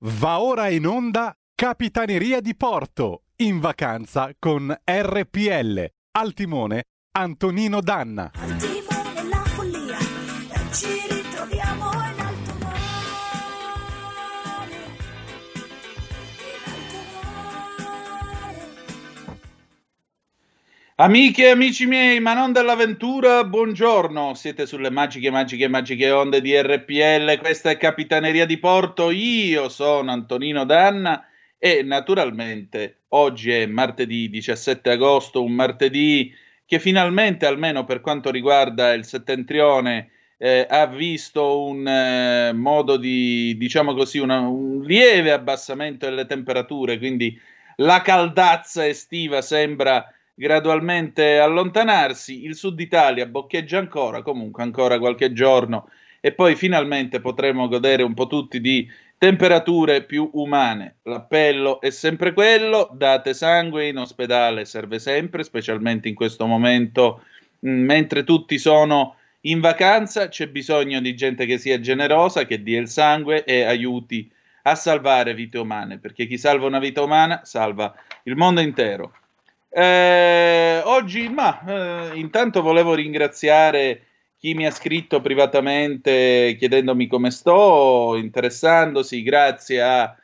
Va ora in onda Capitaneria di Porto, in vacanza con RPL. Al timone Antonino Danna. Al timone Amiche e amici miei, ma non dell'avventura, buongiorno. Siete sulle magiche, magiche, magiche onde di RPL. Questa è Capitaneria di Porto. Io sono Antonino Danna e naturalmente oggi è martedì 17 agosto, un martedì che finalmente, almeno per quanto riguarda il settentrione, eh, ha visto un eh, modo di, diciamo così, una- un lieve abbassamento delle temperature, quindi la caldazza estiva sembra gradualmente allontanarsi, il sud Italia boccheggia ancora, comunque ancora qualche giorno e poi finalmente potremo godere un po' tutti di temperature più umane. L'appello è sempre quello, date sangue in ospedale, serve sempre, specialmente in questo momento, mh, mentre tutti sono in vacanza, c'è bisogno di gente che sia generosa, che dia il sangue e aiuti a salvare vite umane, perché chi salva una vita umana salva il mondo intero. Eh, oggi, ma eh, intanto volevo ringraziare chi mi ha scritto privatamente chiedendomi come sto, interessandosi, grazie a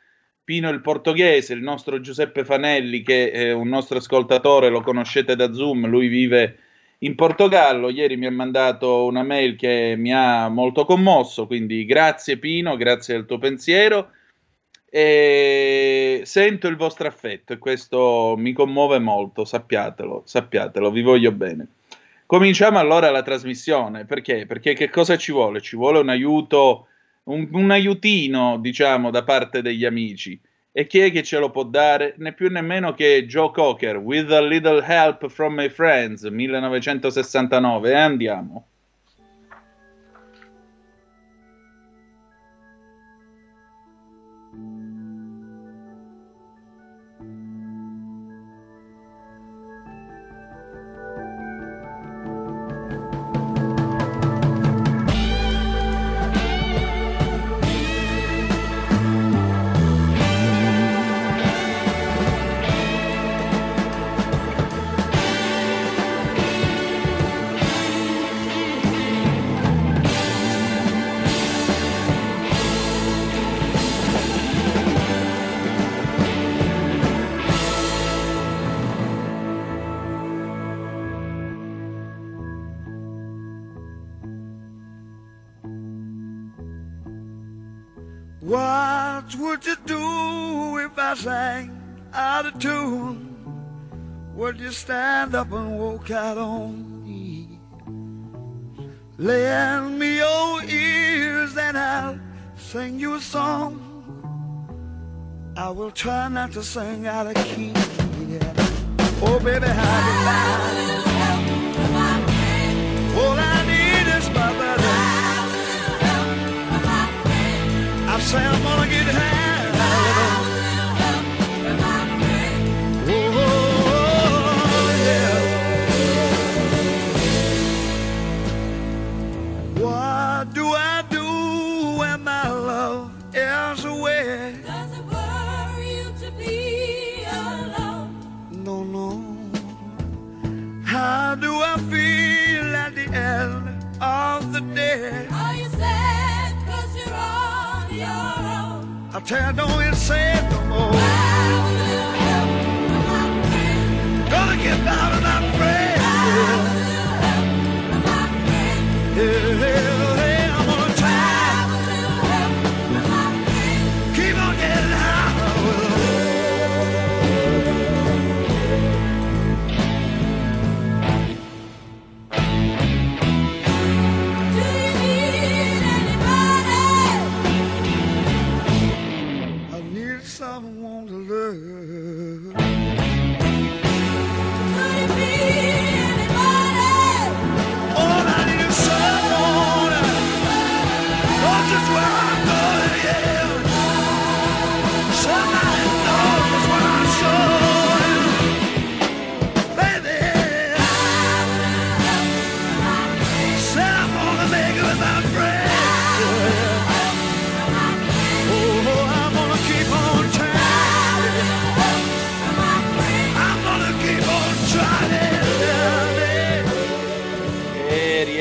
Pino il Portoghese, il nostro Giuseppe Fanelli, che è un nostro ascoltatore, lo conoscete da Zoom, lui vive in Portogallo. Ieri mi ha mandato una mail che mi ha molto commosso, quindi grazie Pino, grazie del tuo pensiero. E sento il vostro affetto e questo mi commuove molto, sappiatelo, sappiatelo, vi voglio bene. Cominciamo allora la trasmissione, perché? Perché che cosa ci vuole? Ci vuole un aiuto, un, un aiutino, diciamo, da parte degli amici. E chi è che ce lo può dare? Né più né meno che Joe Cocker, With a Little Help from My Friends, 1969. E andiamo. Would you stand up and walk out on me? Lend me your ears and I'll sing you a song. I will try not to sing out of key. yeah. Oh, baby, how do you All I need is my buddy. I say I'm gonna get high. The day? Are you sad cause you're on your own? I tell you, don't even say it no more. Gonna get down and I'm. Yeah, yeah, yeah,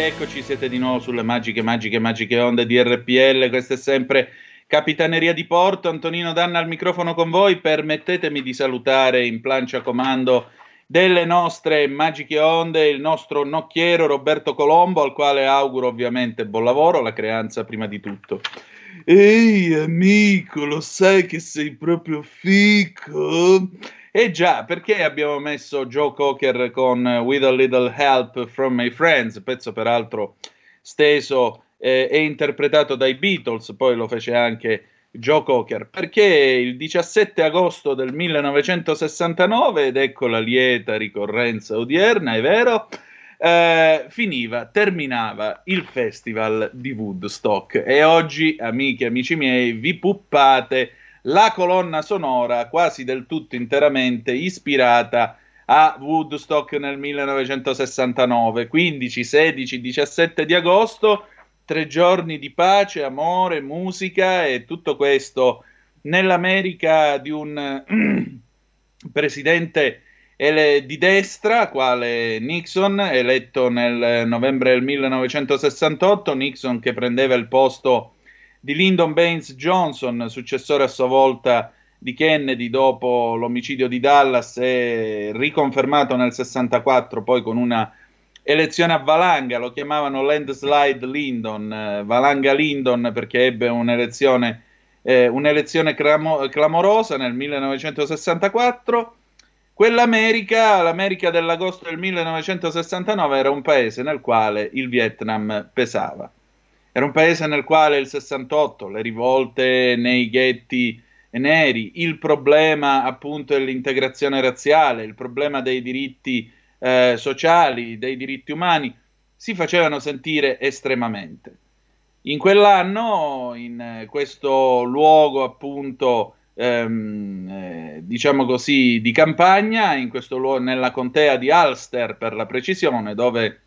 eccoci, siete di nuovo sulle magiche, magiche, magiche onde di RPL. Questa è sempre Capitaneria di Porto. Antonino Danna al microfono con voi. Permettetemi di salutare in plancia comando delle nostre magiche onde il nostro nocchiero Roberto Colombo, al quale auguro ovviamente buon lavoro, la creanza prima di tutto. Ehi amico, lo sai che sei proprio fico? Eh già, perché abbiamo messo Joe Cocker con With a Little Help from My Friends, pezzo peraltro steso eh, e interpretato dai Beatles, poi lo fece anche Joe Cocker, perché il 17 agosto del 1969, ed ecco la lieta ricorrenza odierna, è vero, eh, finiva, terminava il festival di Woodstock. E oggi, amiche e amici miei, vi puppate la colonna sonora quasi del tutto interamente ispirata a Woodstock nel 1969, 15, 16, 17 di agosto, tre giorni di pace, amore, musica e tutto questo nell'America di un presidente di destra, quale Nixon, eletto nel novembre del 1968, Nixon che prendeva il posto di Lyndon Baines Johnson, successore a sua volta di Kennedy dopo l'omicidio di Dallas e riconfermato nel 64 poi con una elezione a valanga, lo chiamavano landslide Lyndon, eh, valanga Lyndon perché ebbe un'elezione, eh, un'elezione cramo- clamorosa nel 1964. Quell'America, l'America dell'agosto del 1969, era un paese nel quale il Vietnam pesava. Era un paese nel quale il 68, le rivolte nei ghetti neri, il problema appunto dell'integrazione razziale, il problema dei diritti eh, sociali, dei diritti umani, si facevano sentire estremamente. In quell'anno, in questo luogo appunto, ehm, eh, diciamo così, di campagna, luogo, nella contea di Ulster per la precisione, dove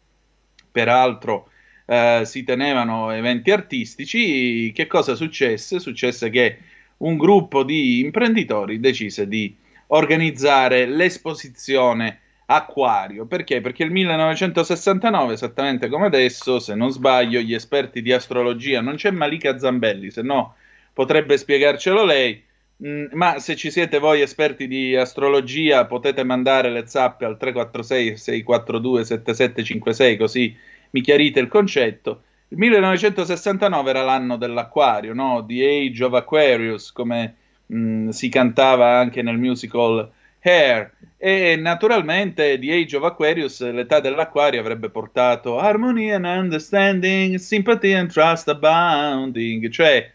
peraltro eh, si tenevano eventi artistici, che cosa successe? Successe che un gruppo di imprenditori decise di organizzare l'esposizione Acquario. Perché? Perché il 1969, esattamente come adesso, se non sbaglio, gli esperti di astrologia, non c'è Malika Zambelli, se no potrebbe spiegarcelo lei. Mm, ma se ci siete voi esperti di astrologia, potete mandare le zappe al 346 642 7756 così mi chiarite il concetto. Il 1969 era l'anno dell'acquario, no? The Age of Aquarius, come mh, mm, si cantava anche nel musical Hair. E naturalmente The Age of Aquarius, l'età dell'acquario, avrebbe portato harmony and understanding, sympathy and trust abounding, cioè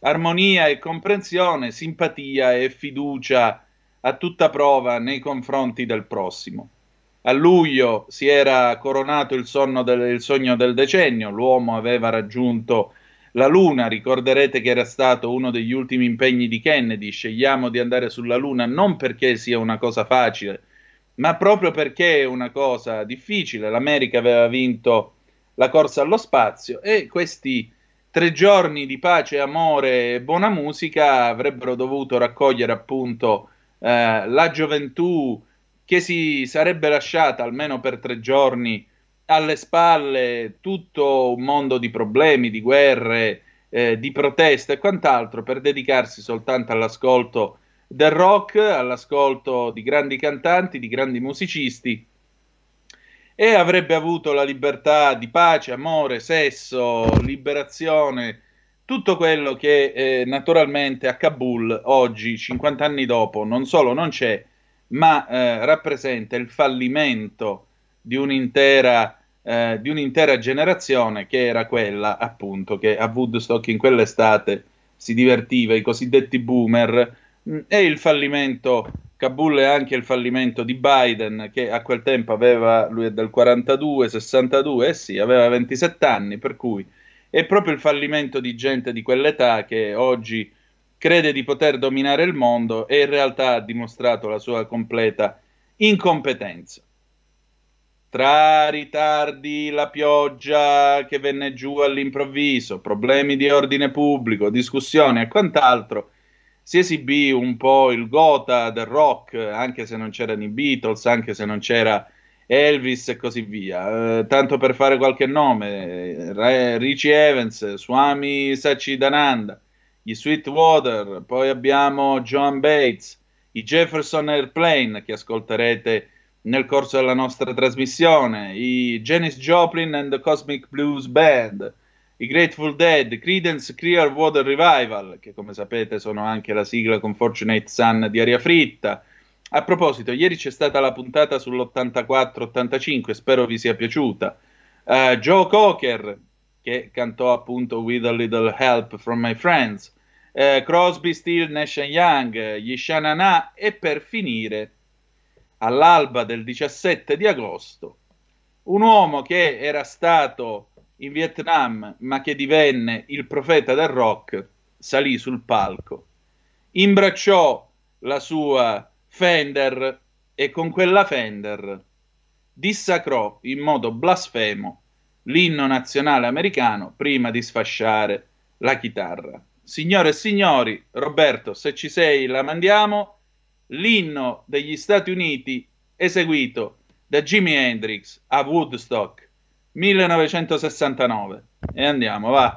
armonia e comprensione, simpatia e fiducia a tutta prova nei confronti del prossimo a luglio si era coronato il, del, il, sogno del decennio, l'uomo aveva raggiunto la Luna, ricorderete che era stato uno degli ultimi impegni di Kennedy, scegliamo di andare sulla Luna non perché sia una cosa facile, ma proprio perché è una cosa difficile, l'America aveva vinto la corsa allo spazio e questi tre giorni di pace, amore e buona musica avrebbero dovuto raccogliere appunto eh, la gioventù, che si sarebbe lasciata almeno per tre giorni alle spalle tutto un mondo di problemi, di guerre, eh, di proteste e quant'altro per dedicarsi soltanto all'ascolto del rock, all'ascolto di grandi cantanti, di grandi musicisti e avrebbe avuto la libertà di pace, amore, sesso, liberazione, tutto quello che eh, naturalmente a Kabul oggi, 50 anni dopo, non solo non c'è, ma eh, rappresenta il fallimento di un'intera, eh, di un'intera generazione che era quella appunto che a Woodstock in quell'estate si divertiva, i cosiddetti boomer, mh, mm, e il fallimento, Kabul è anche il fallimento di Biden che a quel tempo aveva, lui è del 42, 62, eh sì, aveva 27 anni, per cui è proprio il fallimento di gente di quell'età che oggi crede di poter dominare il mondo e in realtà ha dimostrato la sua completa incompetenza. Tra ritardi, la pioggia che venne giù all'improvviso, problemi di ordine pubblico, discussioni e quant'altro, si esibì un po' il gota del rock, anche se non c'erano i Beatles, anche se non c'era Elvis e così via. Eh, tanto per fare qualche nome, eh, Richie Evans, Swami Sachidananda, gli Sweetwater, poi abbiamo John Bates, i Jefferson Airplane che ascolterete nel corso della nostra trasmissione, i Janis Joplin and the Cosmic Blues Band, i Grateful Dead, Credence Clearwater Revival, che come sapete sono anche la sigla con Fortunate Sun di Aria Fritta, a proposito, ieri c'è stata la puntata sull'84-85, spero vi sia piaciuta. Uh, Joe Cocker, che cantò appunto With a Little Help from My Friends, uh, Crosby, Steele, Nash Young, gli Shanana e per finire, all'alba del 17 di agosto, un uomo che era stato in Vietnam ma che divenne il profeta del rock, salì sul palco, imbracciò la sua Fender e con quella Fender dissacrò in modo blasfemo l'inno nazionale americano prima di sfasciare la chitarra. Signore e signori, Roberto, se ci sei la mandiamo, l'inno degli Stati Uniti eseguito da Jimi Hendrix a Woodstock 1969. E andiamo, va.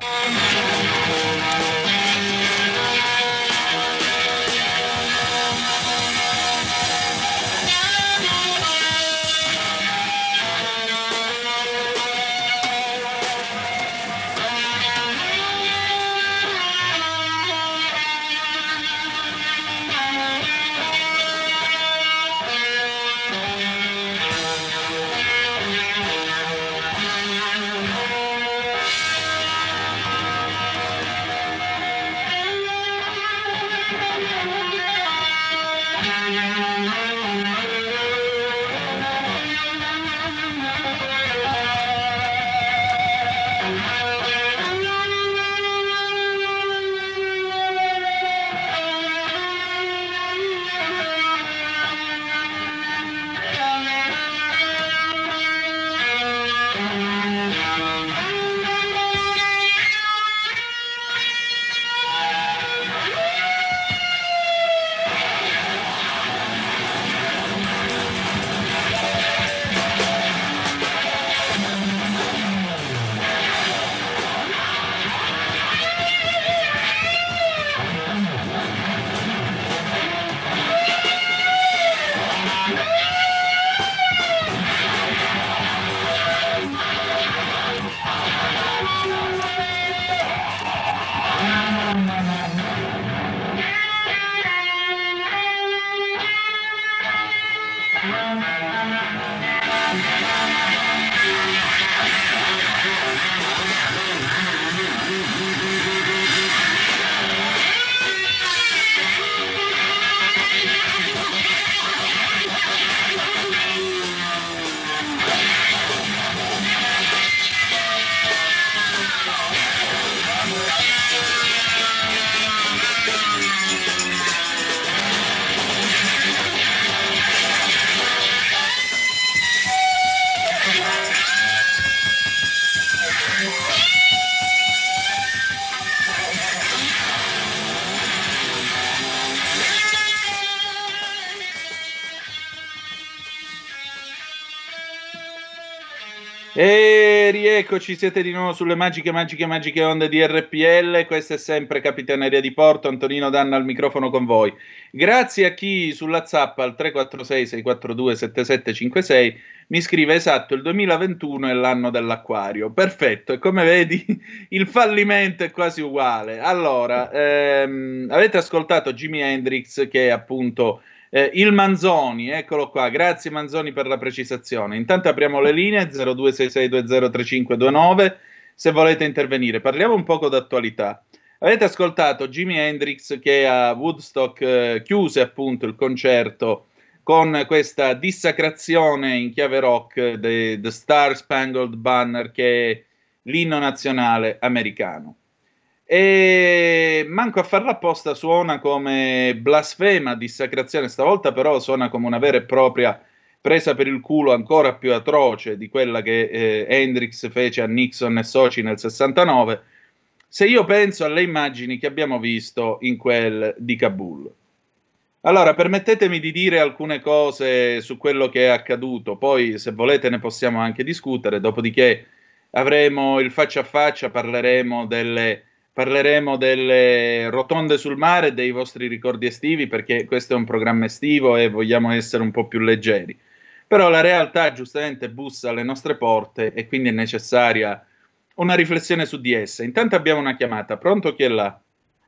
E rieccoci, siete di nuovo sulle magiche, magiche, magiche onde di RPL. Questa è sempre Capitaneria di Porto. Antonino Danna al microfono con voi. Grazie a chi sulla zappa al 346-642-7756 mi scrive esatto: il 2021 è l'anno dell'acquario. Perfetto, e come vedi il fallimento è quasi uguale. Allora, ehm, avete ascoltato Jimi Hendrix che appunto eh, il Manzoni, eccolo qua, grazie Manzoni per la precisazione. Intanto apriamo le linee 0266203529 se volete intervenire. Parliamo un poco d'attualità. Avete ascoltato Jimi Hendrix che a Woodstock eh, chiuse appunto il concerto con questa dissacrazione in chiave rock The Star Spangled Banner che è l'inno nazionale americano e manco a farla apposta suona come blasfema dissacrazione, stavolta però suona come una vera e propria presa per il culo ancora più atroce di quella che eh, Hendrix fece a Nixon e Soci nel 69, se io penso alle immagini che abbiamo visto in quel di Kabul. Allora, permettetemi di dire alcune cose su quello che è accaduto, poi se volete ne possiamo anche discutere, dopodiché avremo il faccia a faccia, parleremo delle, parleremo delle rotonde sul mare dei vostri ricordi estivi, perché questo è un programma estivo e vogliamo essere un po' più leggeri. Però la realtà giustamente bussa alle nostre porte e quindi è necessaria una riflessione su di essa. Intanto abbiamo una chiamata, pronto chi è là?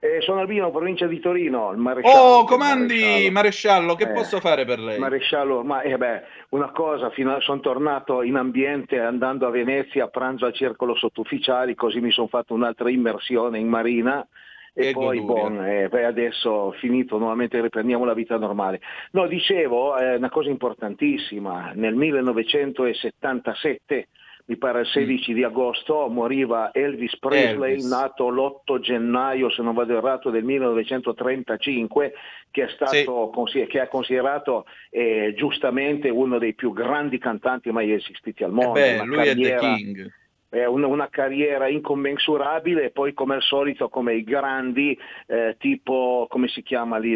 Eh, sono Albino, provincia di Torino, il maresciallo. Oh, comandi, maresciallo. maresciallo, che Eh, posso fare per lei? Maresciallo, ma eh beh, una cosa, a- sono tornato in ambiente andando a Venezia a pranzo al circolo sottufficiali, così mi sono fatto un'altra immersione in marina e Che poi bon, eh, adesso finito, nuovamente riprendiamo la vita normale. No, dicevo, eh, una cosa importantissima, nel 1977 mi pare il 16 di agosto, moriva Elvis Presley, Elvis. nato l'8 gennaio, se non vado errato, del 1935, che è stato consi- che è considerato eh, giustamente uno dei più grandi cantanti mai esistiti al Eh mondo. beh, una lui è The carriera- King. È un- una carriera incommensurabile e poi come al solito come i grandi eh, tipo come si chiama lì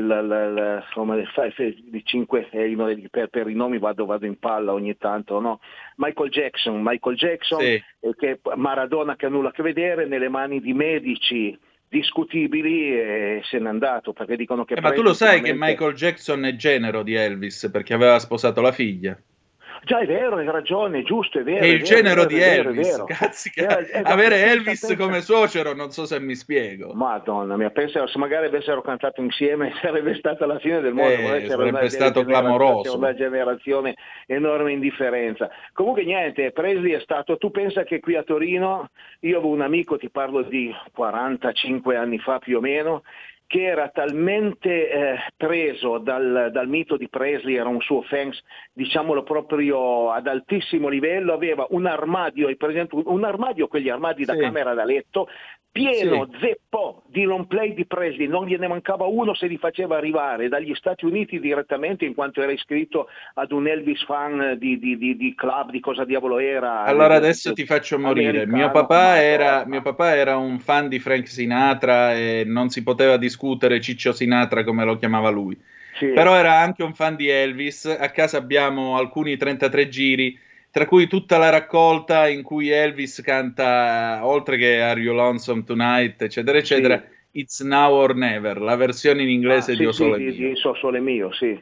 come fa- i cinque eh, i no- per, per i nomi vado, vado in palla ogni tanto no? Michael Jackson Michael Jackson Sì. eh, che Maradona che ha nulla a che vedere nelle mani di medici discutibili e se n'è andato perché dicono che Eh, ma tu lo sai che Michael Jackson è genero di Elvis perché aveva sposato la figlia. Già è vero, hai ragione, giusto, è vero. È è il vero, genero è vero, di è vero, è Elvis. Cazzi, Eh, eh, avere Elvis pensa. come suocero, non so se mi spiego. Madonna mia, pensa se magari avessero cantato insieme sarebbe stata la fine del mondo, Eh, sarebbe una stato clamoroso. Una generazione enorme indifferenza. Comunque niente, Presley è stato, tu pensa che qui a Torino, io avevo un amico, ti parlo di 45 anni fa più o meno, che era talmente eh, preso dal, dal mito di Presley, era un suo fans, diciamolo proprio ad altissimo livello, aveva un armadio, hai presente un- un armadio, quegli armadi da Sì. camera da letto, pieno, Sì. zeppo di long play di Presley, non gliene mancava uno se li faceva arrivare dagli Stati Uniti direttamente in quanto era iscritto ad un Elvis fan di, di- di- di club, di cosa diavolo era. Allora adesso ti faccio morire. Mio papà, era, mio papà era un fan di Frank Sinatra e non si poteva discutere Ciccio Sinatra come lo chiamava lui. Sì. Però era anche un fan di Elvis. A casa abbiamo alcuni 33 giri, tra cui tutta la raccolta in cui Elvis canta, oltre che Are You Lonesome Tonight, eccetera, eccetera, It's Now or Never, la versione in inglese Ah, di sì, O sì, Sole di, Mio. di So Sole Mio, sì.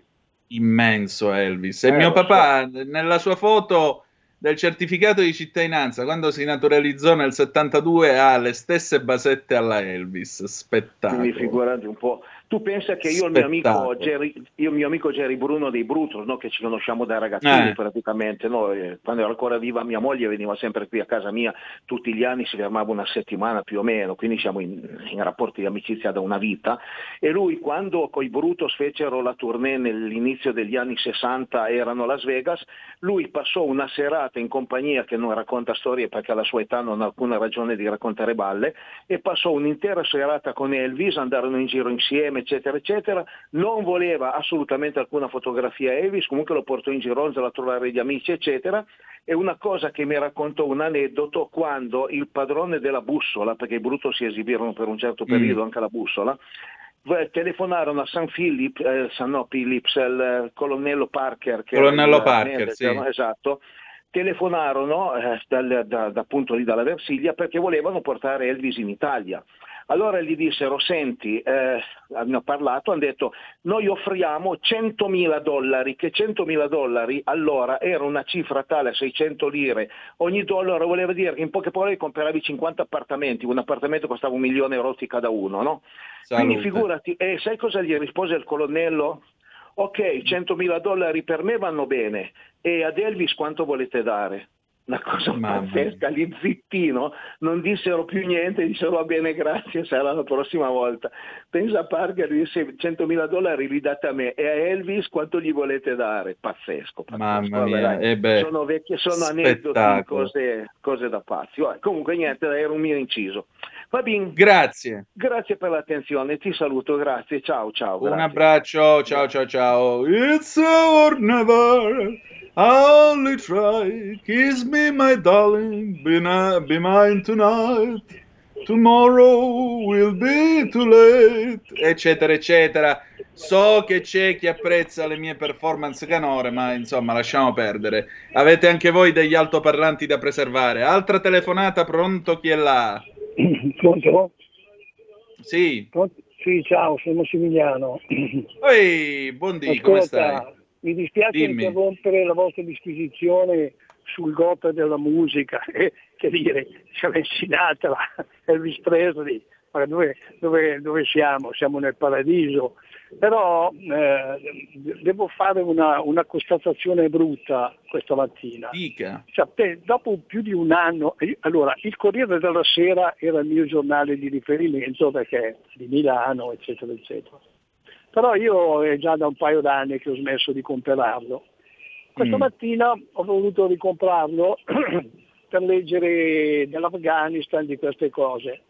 Immenso Elvis. E Eh, mio papà, nella sua foto del certificato di cittadinanza, quando si naturalizzò nel 72, ha le stesse basette alla Elvis. Spettacolo. Quindi figurati un po'. Tu pensa che io e il mio amico. Jerry, io il mio amico Jerry Bruno dei Brutus, no, che ci conosciamo da ragazzini Eh. praticamente, no, eh, quando era ancora viva mia moglie veniva sempre qui a casa mia tutti gli anni, si fermava una settimana più o meno, quindi siamo in, in rapporti di amicizia da una vita e lui quando coi Brutus fecero la tournée nell'inizio degli anni 60 erano a Las Vegas, lui passò una serata in compagnia che non racconta storie perché alla sua età non ha alcuna ragione di raccontare balle e passò un'intera serata con Elvis, andarono in giro insieme eccetera eccetera, non voleva assolutamente alcuna fotografia Elvis, comunque lo portò in gironzola a trovare gli amici eccetera e una cosa che mi raccontò un aneddoto quando il padrone della bussola, perché i Bruto si esibirono per un certo periodo anche la bussola, v- telefonarono a San Philip, eh, San no, Phillips, il eh, colonnello Parker, che Colonnello il Parker, manager, sì. no? esatto, telefonarono eh, dal- da, da- appunto lì dalla Versilia perché volevano portare Elvis in Italia. Allora gli dissero, senti, eh, hanno parlato, hanno detto, noi offriamo 100.000 dollari, che 100.000 dollari allora era una cifra tale, 600 lire, ogni dollaro voleva dire che in poche parole compravi 50 appartamenti, un appartamento costava un milione rotti cada uno, no? Quindi Salute. figurati, e sai cosa gli rispose il colonnello? Ok, 100.000 dollari per me vanno bene, e ad Elvis quanto volete dare? Una cosa Mamma pazzesca, lì zittino, non dissero più niente, dissero va bene grazie, sarà la prossima volta. Pensa a Parker, disse 100.000 dollari li date a me e a Elvis quanto gli volete dare? Pazzesco, pazzesco. Mamma mia, eh beh, sono vecchie, sono aneddoti, cose, cose da pazzi. Vabbè, comunque niente, era un mio inciso. Va bene, Grazie. grazie per l'attenzione, ti saluto, grazie, ciao ciao. Un grazie. abbraccio, ciao ciao ciao. It's our never. Only try, kiss me, my darling, be, ni- be mine tonight. Tomorrow will be too late, eccetera, eccetera. So che c'è chi apprezza le mie performance canore, ma insomma, lasciamo perdere. Avete anche voi degli altoparlanti da preservare. Altra telefonata, pronto? Chi è là? Pronto? Sì. Pronto? Sì, ciao, sono Massimiliano. Ehi, buondì, come stai? Mi dispiace Dimmi. interrompere la vostra disquisizione sul gota della musica, eh, che dire, Frank Sinatra, Elvis Presley, ma dove, dove- dove siamo? Siamo nel paradiso. Però eh, devo fare una, una constatazione brutta questa mattina. Dica. Cioè, te- dopo più di un anno, eh, allora il Corriere della Sera era il mio giornale di riferimento perché è di Milano, eccetera, eccetera. Però io è già da un paio d'anni che ho smesso di comprarlo. Questa Mm. mattina ho voluto ricomprarlo per leggere dell'Afghanistan, di queste cose.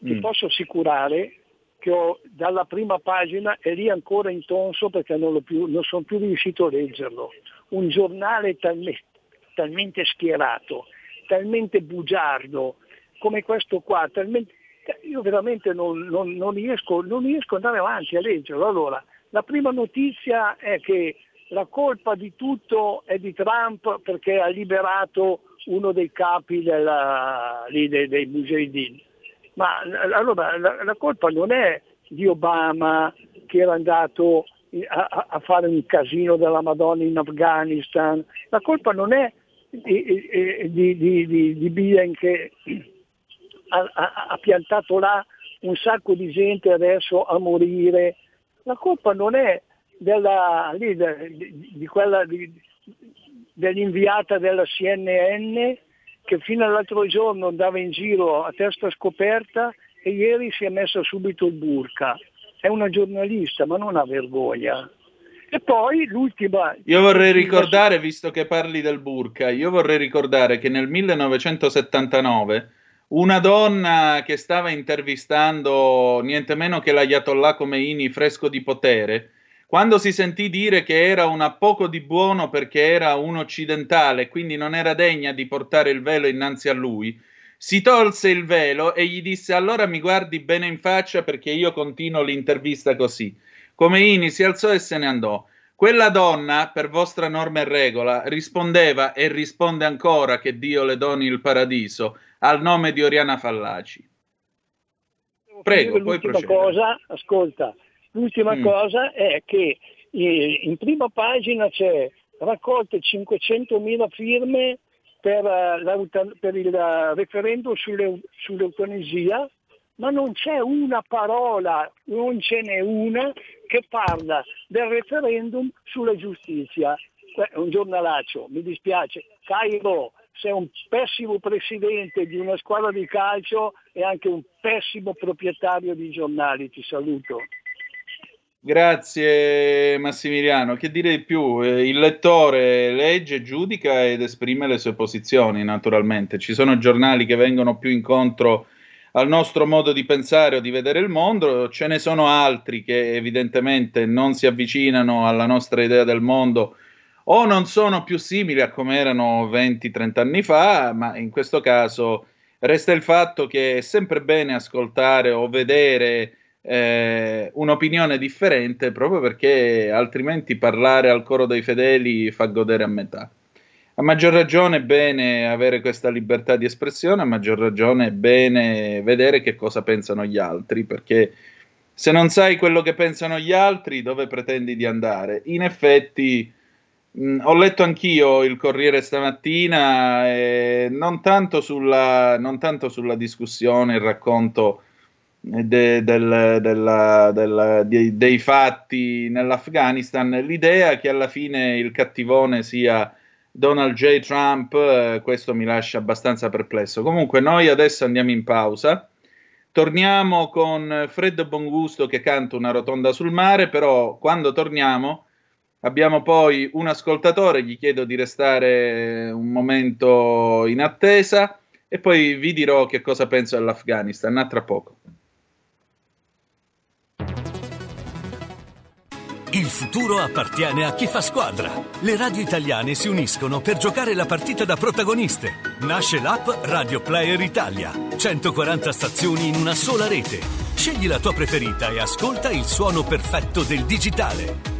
Ti Mm. posso assicurare che ho, dalla prima pagina è lì ancora in tonso perché non, l'ho più- non sono più riuscito a leggerlo. Un giornale talme- talmente schierato, talmente bugiardo come questo qua, talmente- io veramente non, non- non riesco, non riesco ad andare avanti a leggerlo. Allora, la prima notizia è che la colpa di tutto è di Trump perché ha liberato uno dei capi della- lì dei, dei Mujahideen. Ma allora la, la colpa non è di Obama che era andato a, a- fare un casino della Madonna in Afghanistan, la colpa non è di, di, di- di- di Biden che ha, ha- piantato là un sacco di gente adesso a morire, la colpa non è della, lì, di, di quella, di- dell'inviata della CNN che fino all'altro giorno andava in giro a testa scoperta e ieri si è messa subito il burka. È una giornalista, ma non ha vergogna. E poi l'ultima... Io vorrei ricordare, visto che parli del burka, io vorrei ricordare che nel 1979 una donna che stava intervistando niente meno che l'Ayatollah Khomeini fresco di potere, quando si sentì dire che era una poco di buono perché era un occidentale, quindi non era degna di portare il velo innanzi a lui, si tolse il velo e gli disse allora mi guardi bene in faccia perché io continuo l'intervista così. Khomeini si alzò e se ne andò. Quella donna, per vostra norma e regola, rispondeva e risponde ancora che Dio le doni il paradiso al nome di Oriana Fallaci. Prego, l'ultima procedere. cosa, ascolta, l'ultima Mm. cosa è che eh, in prima pagina c'è raccolte 500.000 firme per, eh, per il eh, referendum sulle- sull'eutanasia, ma non c'è una parola, non ce n'è una che parla del referendum sulla giustizia. Un giornalaccio, mi dispiace. Cairo, sei un pessimo presidente di una squadra di calcio e anche un pessimo proprietario di giornali, ti saluto. Grazie Massimiliano. Che dire di più? Eh, Il lettore legge, giudica ed esprime le sue posizioni, naturalmente. Ci sono giornali che vengono più incontro al nostro modo di pensare o di vedere il mondo, ce ne sono altri che evidentemente non si avvicinano alla nostra idea del mondo o non sono più simili a come erano 20-30 anni fa, ma in questo caso resta il fatto che è sempre bene ascoltare o vedere eh, un'opinione differente proprio perché altrimenti parlare al coro dei fedeli fa godere a metà. A maggior ragione è bene avere questa libertà di espressione, a maggior ragione è bene vedere che cosa pensano gli altri, perché se non sai quello che pensano gli altri, dove pretendi di andare? In effetti, mh, ho letto anch'io il Corriere stamattina, e non tanto sulla, non tanto sulla discussione, il racconto eh, de- del- della- della- dei, dei fatti nell'Afghanistan, l'idea che alla fine il cattivone sia Donald J. Trump, eh, questo mi lascia abbastanza perplesso. Comunque, noi adesso andiamo in pausa. Torniamo con Fred Bongusto che canta una rotonda sul mare, però quando torniamo abbiamo poi un ascoltatore, gli chiedo di restare un momento in attesa e poi vi dirò che cosa penso dell'Afghanistan. A tra poco. Il futuro appartiene a chi fa squadra. Le radio italiane si uniscono per giocare la partita da protagoniste. Nasce l'app Radio Player Italia. 140 stazioni in una sola rete. Scegli la tua preferita e ascolta il suono perfetto del digitale.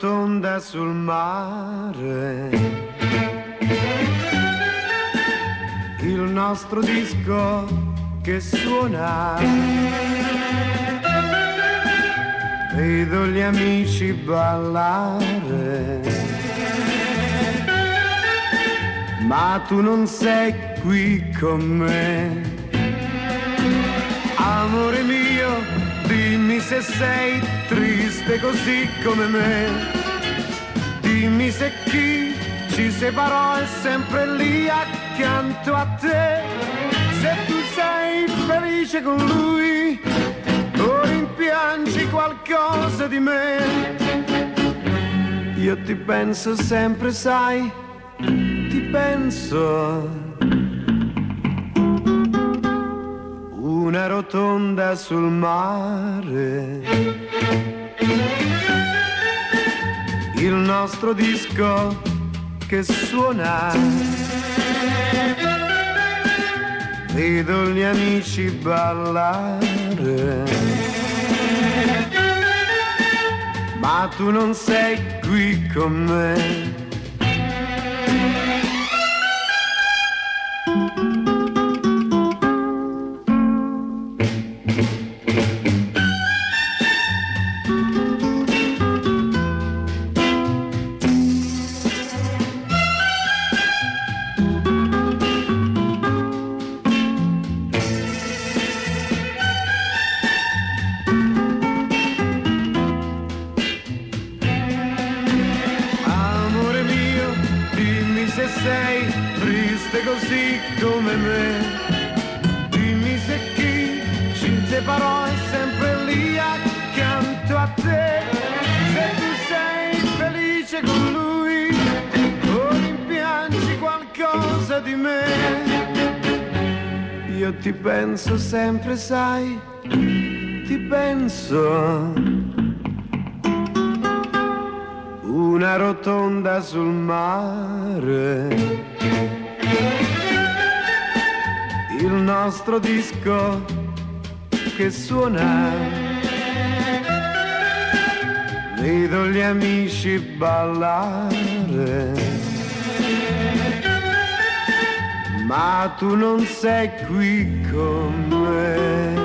Rotonda sul mare. Il nostro disco che suona. Vedo gli amici ballare. Ma tu non sei qui con me. Amore mio, dimmi se sei triste così come me. Dimmi se chi ci separò è sempre lì accanto a te. Se tu sei felice con lui o rimpiangi qualcosa di me. Io ti penso sempre, sai, ti penso. Una rotonda sul mare. Il nostro disco che suona. Vedo gli amici ballare. Ma tu non sei qui con me. Penso sempre, sai, ti penso. Una rotonda sul mare. Il nostro disco che suona. Vedo gli amici ballare. Ma tu non sei qui con me.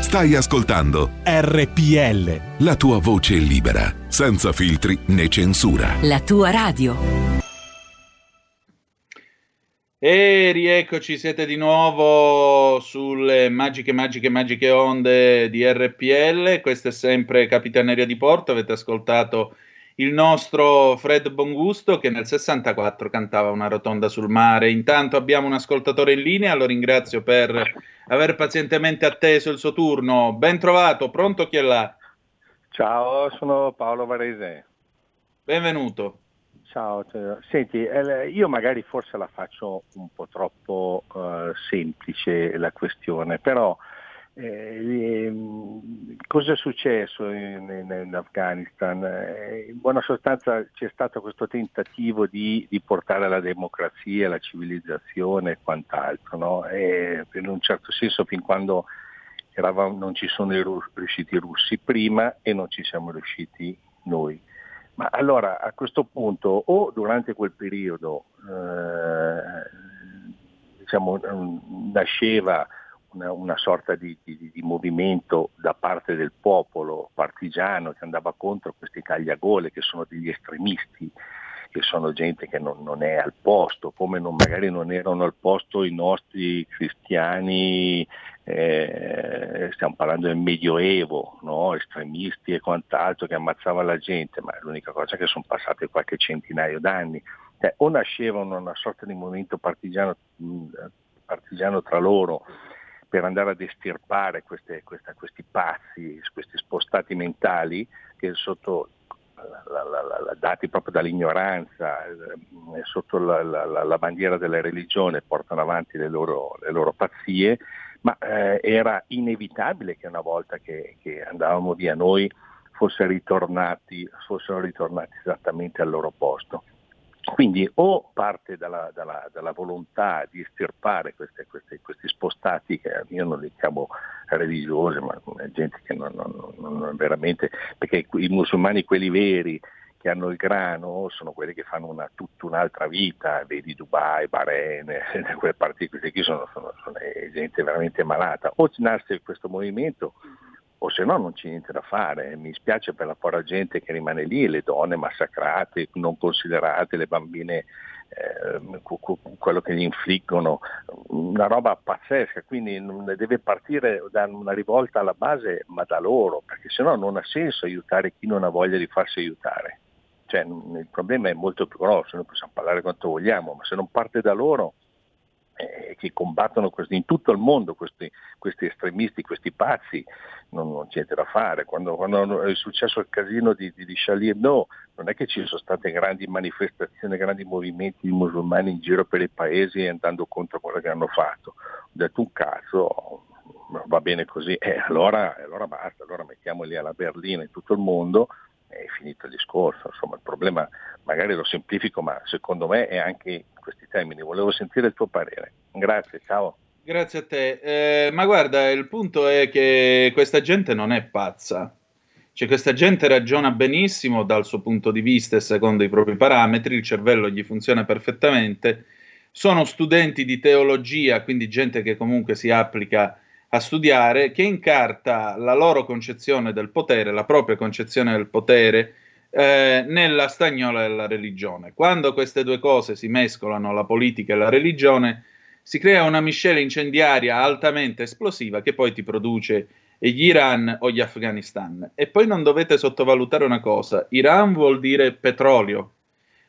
Stai ascoltando RPL. la tua voce libera, senza filtri né censura. La tua radio. E rieccoci, siete di nuovo sulle magiche, magiche, magiche onde di RPL. Questa è sempre Capitaneria di Porto. Avete ascoltato il nostro Fred Bongusto che nel 64 cantava una rotonda sul mare. Intanto abbiamo un ascoltatore in linea, lo ringrazio per aver pazientemente atteso il suo turno. Ben trovato, pronto chi è là? Ciao, sono Paolo Varese. Benvenuto. Ciao, cioè, senti, eh, io magari forse la faccio un po' troppo eh, semplice la questione, però eh, ehm, cosa è successo in, in- in Afghanistan? Eh, in buona sostanza c'è stato questo tentativo di, di portare la democrazia, la civilizzazione e quant'altro, no? E in un certo senso fin quando eravamo- non ci sono riusciti i russi prima e non ci siamo riusciti noi. Ma allora a questo punto o durante quel periodo eh, diciamo, mm, nasceva una, una sorta di, di- di movimento da parte del popolo partigiano che andava contro questi tagliagole che sono degli estremisti, che sono gente che non, non è al posto, come non- magari non erano al posto i nostri cristiani, eh, stiamo parlando del Medioevo, no? estremisti e quant'altro che ammazzavano la gente, ma è l'unica cosa che sono passate qualche centinaio d'anni. Cioè, o nascevano una sorta di movimento partigiano, partigiano tra loro per andare ad estirpare queste, questa, questi pazzi, questi spostati mentali che sotto la, la, la, dati proprio dall'ignoranza, eh, sotto la, bandiera della religione portano avanti le loro, le loro pazzie, ma eh, era inevitabile che una volta che, che andavamo via noi fosse ritornati, fossero ritornati esattamente al loro posto. Quindi o parte dalla, dalla, dalla volontà di estirpare queste, queste, questi spostati, che io non li chiamo religiosi, ma gente che non, non, non veramente, perché i musulmani, quelli veri, che hanno il grano sono quelli che fanno una, tutta un'altra vita, vedi Dubai, Bahrain, quelle parti, questi qui sono, sono, sono gente veramente malata. O nasce questo movimento o se no non c'è niente da fare. Mi spiace per la povera gente che rimane lì, le donne massacrate, non considerate, le bambine, eh, quello che gli infliggono, una roba pazzesca, quindi deve partire da una rivolta alla base, ma da loro, perché se no non ha senso aiutare chi non ha voglia di farsi aiutare. Cioè, il problema è molto più grosso, noi possiamo parlare quanto vogliamo, ma se non parte da loro eh, che combattono questi, in tutto il mondo questi, questi estremisti, questi pazzi, non, non, c'è niente da fare. Quando, quando, è successo il casino di, di, di Charlie Hebdo, non è che ci sono state grandi manifestazioni, grandi movimenti di musulmani in giro per i paesi andando contro quello che hanno fatto. Ho detto un cazzo, va bene così, eh, allora, allora basta, allora mettiamoli alla berlina in tutto il mondo è finito il discorso. Insomma, il problema magari lo semplifico, ma secondo me è anche in questi termini. Volevo sentire il tuo parere. Grazie, ciao. Grazie a te. Eh, ma guarda, il punto è che questa gente non è pazza. Cioè, questa gente ragiona benissimo dal suo punto di vista e secondo i propri parametri, il cervello gli funziona perfettamente. Sono studenti di teologia, quindi gente che comunque si applica a studiare, che incarta la loro concezione del potere, la propria concezione del potere, eh, nella stagnola della religione. Quando queste due cose si mescolano, la politica e la religione, si crea una miscela incendiaria altamente esplosiva che poi ti produce gli Iran o gli Afghanistan. E poi non dovete sottovalutare una cosa, Iran vuol dire petrolio,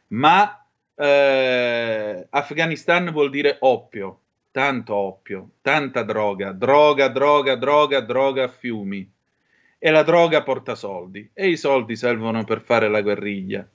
ma eh, Afghanistan vuol dire oppio tanto oppio, tanta droga, droga, droga, droga, droga a fiumi. E la droga porta soldi, e i soldi servono per fare la guerriglia.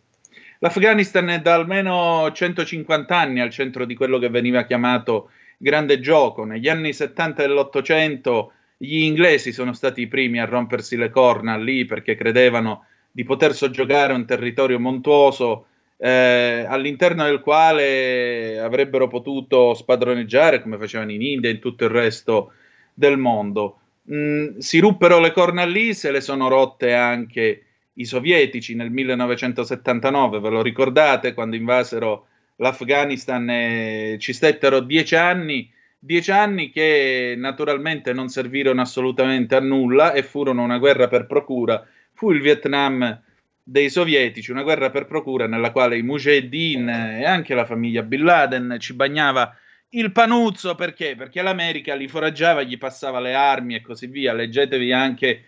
L'Afghanistan è da almeno 150 anni al centro di quello che veniva chiamato grande gioco. Negli anni 70 dell'Ottocento gli inglesi sono stati i primi a rompersi le corna lì perché credevano di poter soggiogare un territorio montuoso eh, all'interno del quale avrebbero potuto spadroneggiare come facevano in India e in tutto il resto del mondo. Mm, si ruppero le corna lì, se le sono rotte anche i sovietici nel 1979, ve lo ricordate, quando invasero l'Afghanistan e ci stettero dieci anni, dieci anni che naturalmente non servirono assolutamente a nulla e furono una guerra per procura. Fu il Vietnam dei sovietici, una guerra per procura nella quale i Mujahideen e anche la famiglia Bin Laden ci bagnava il panuzzo perché? Perché l'America li foraggiava, gli passava le armi e così via. Leggetevi anche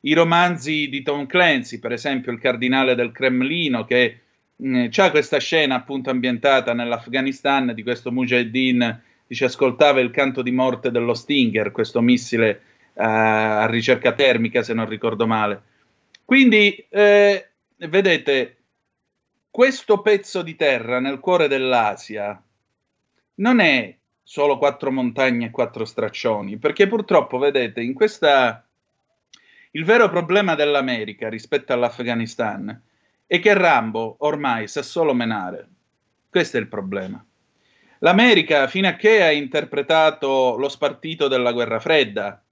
i romanzi di Tom Clancy, per esempio Il cardinale del Cremlino, che mh, ha questa scena appunto ambientata nell'Afghanistan di questo Mujahideen che ascoltava il canto di morte dello Stinger, questo missile uh, a ricerca termica, se non ricordo male. Quindi eh, vedete, questo pezzo di terra nel cuore dell'Asia non è solo quattro montagne e quattro straccioni, perché purtroppo, vedete, in questa... Il vero problema dell'America rispetto all'Afghanistan è che Rambo ormai sa solo menare. Questo è il problema. L'America, fino a che ha interpretato lo spartito della guerra fredda,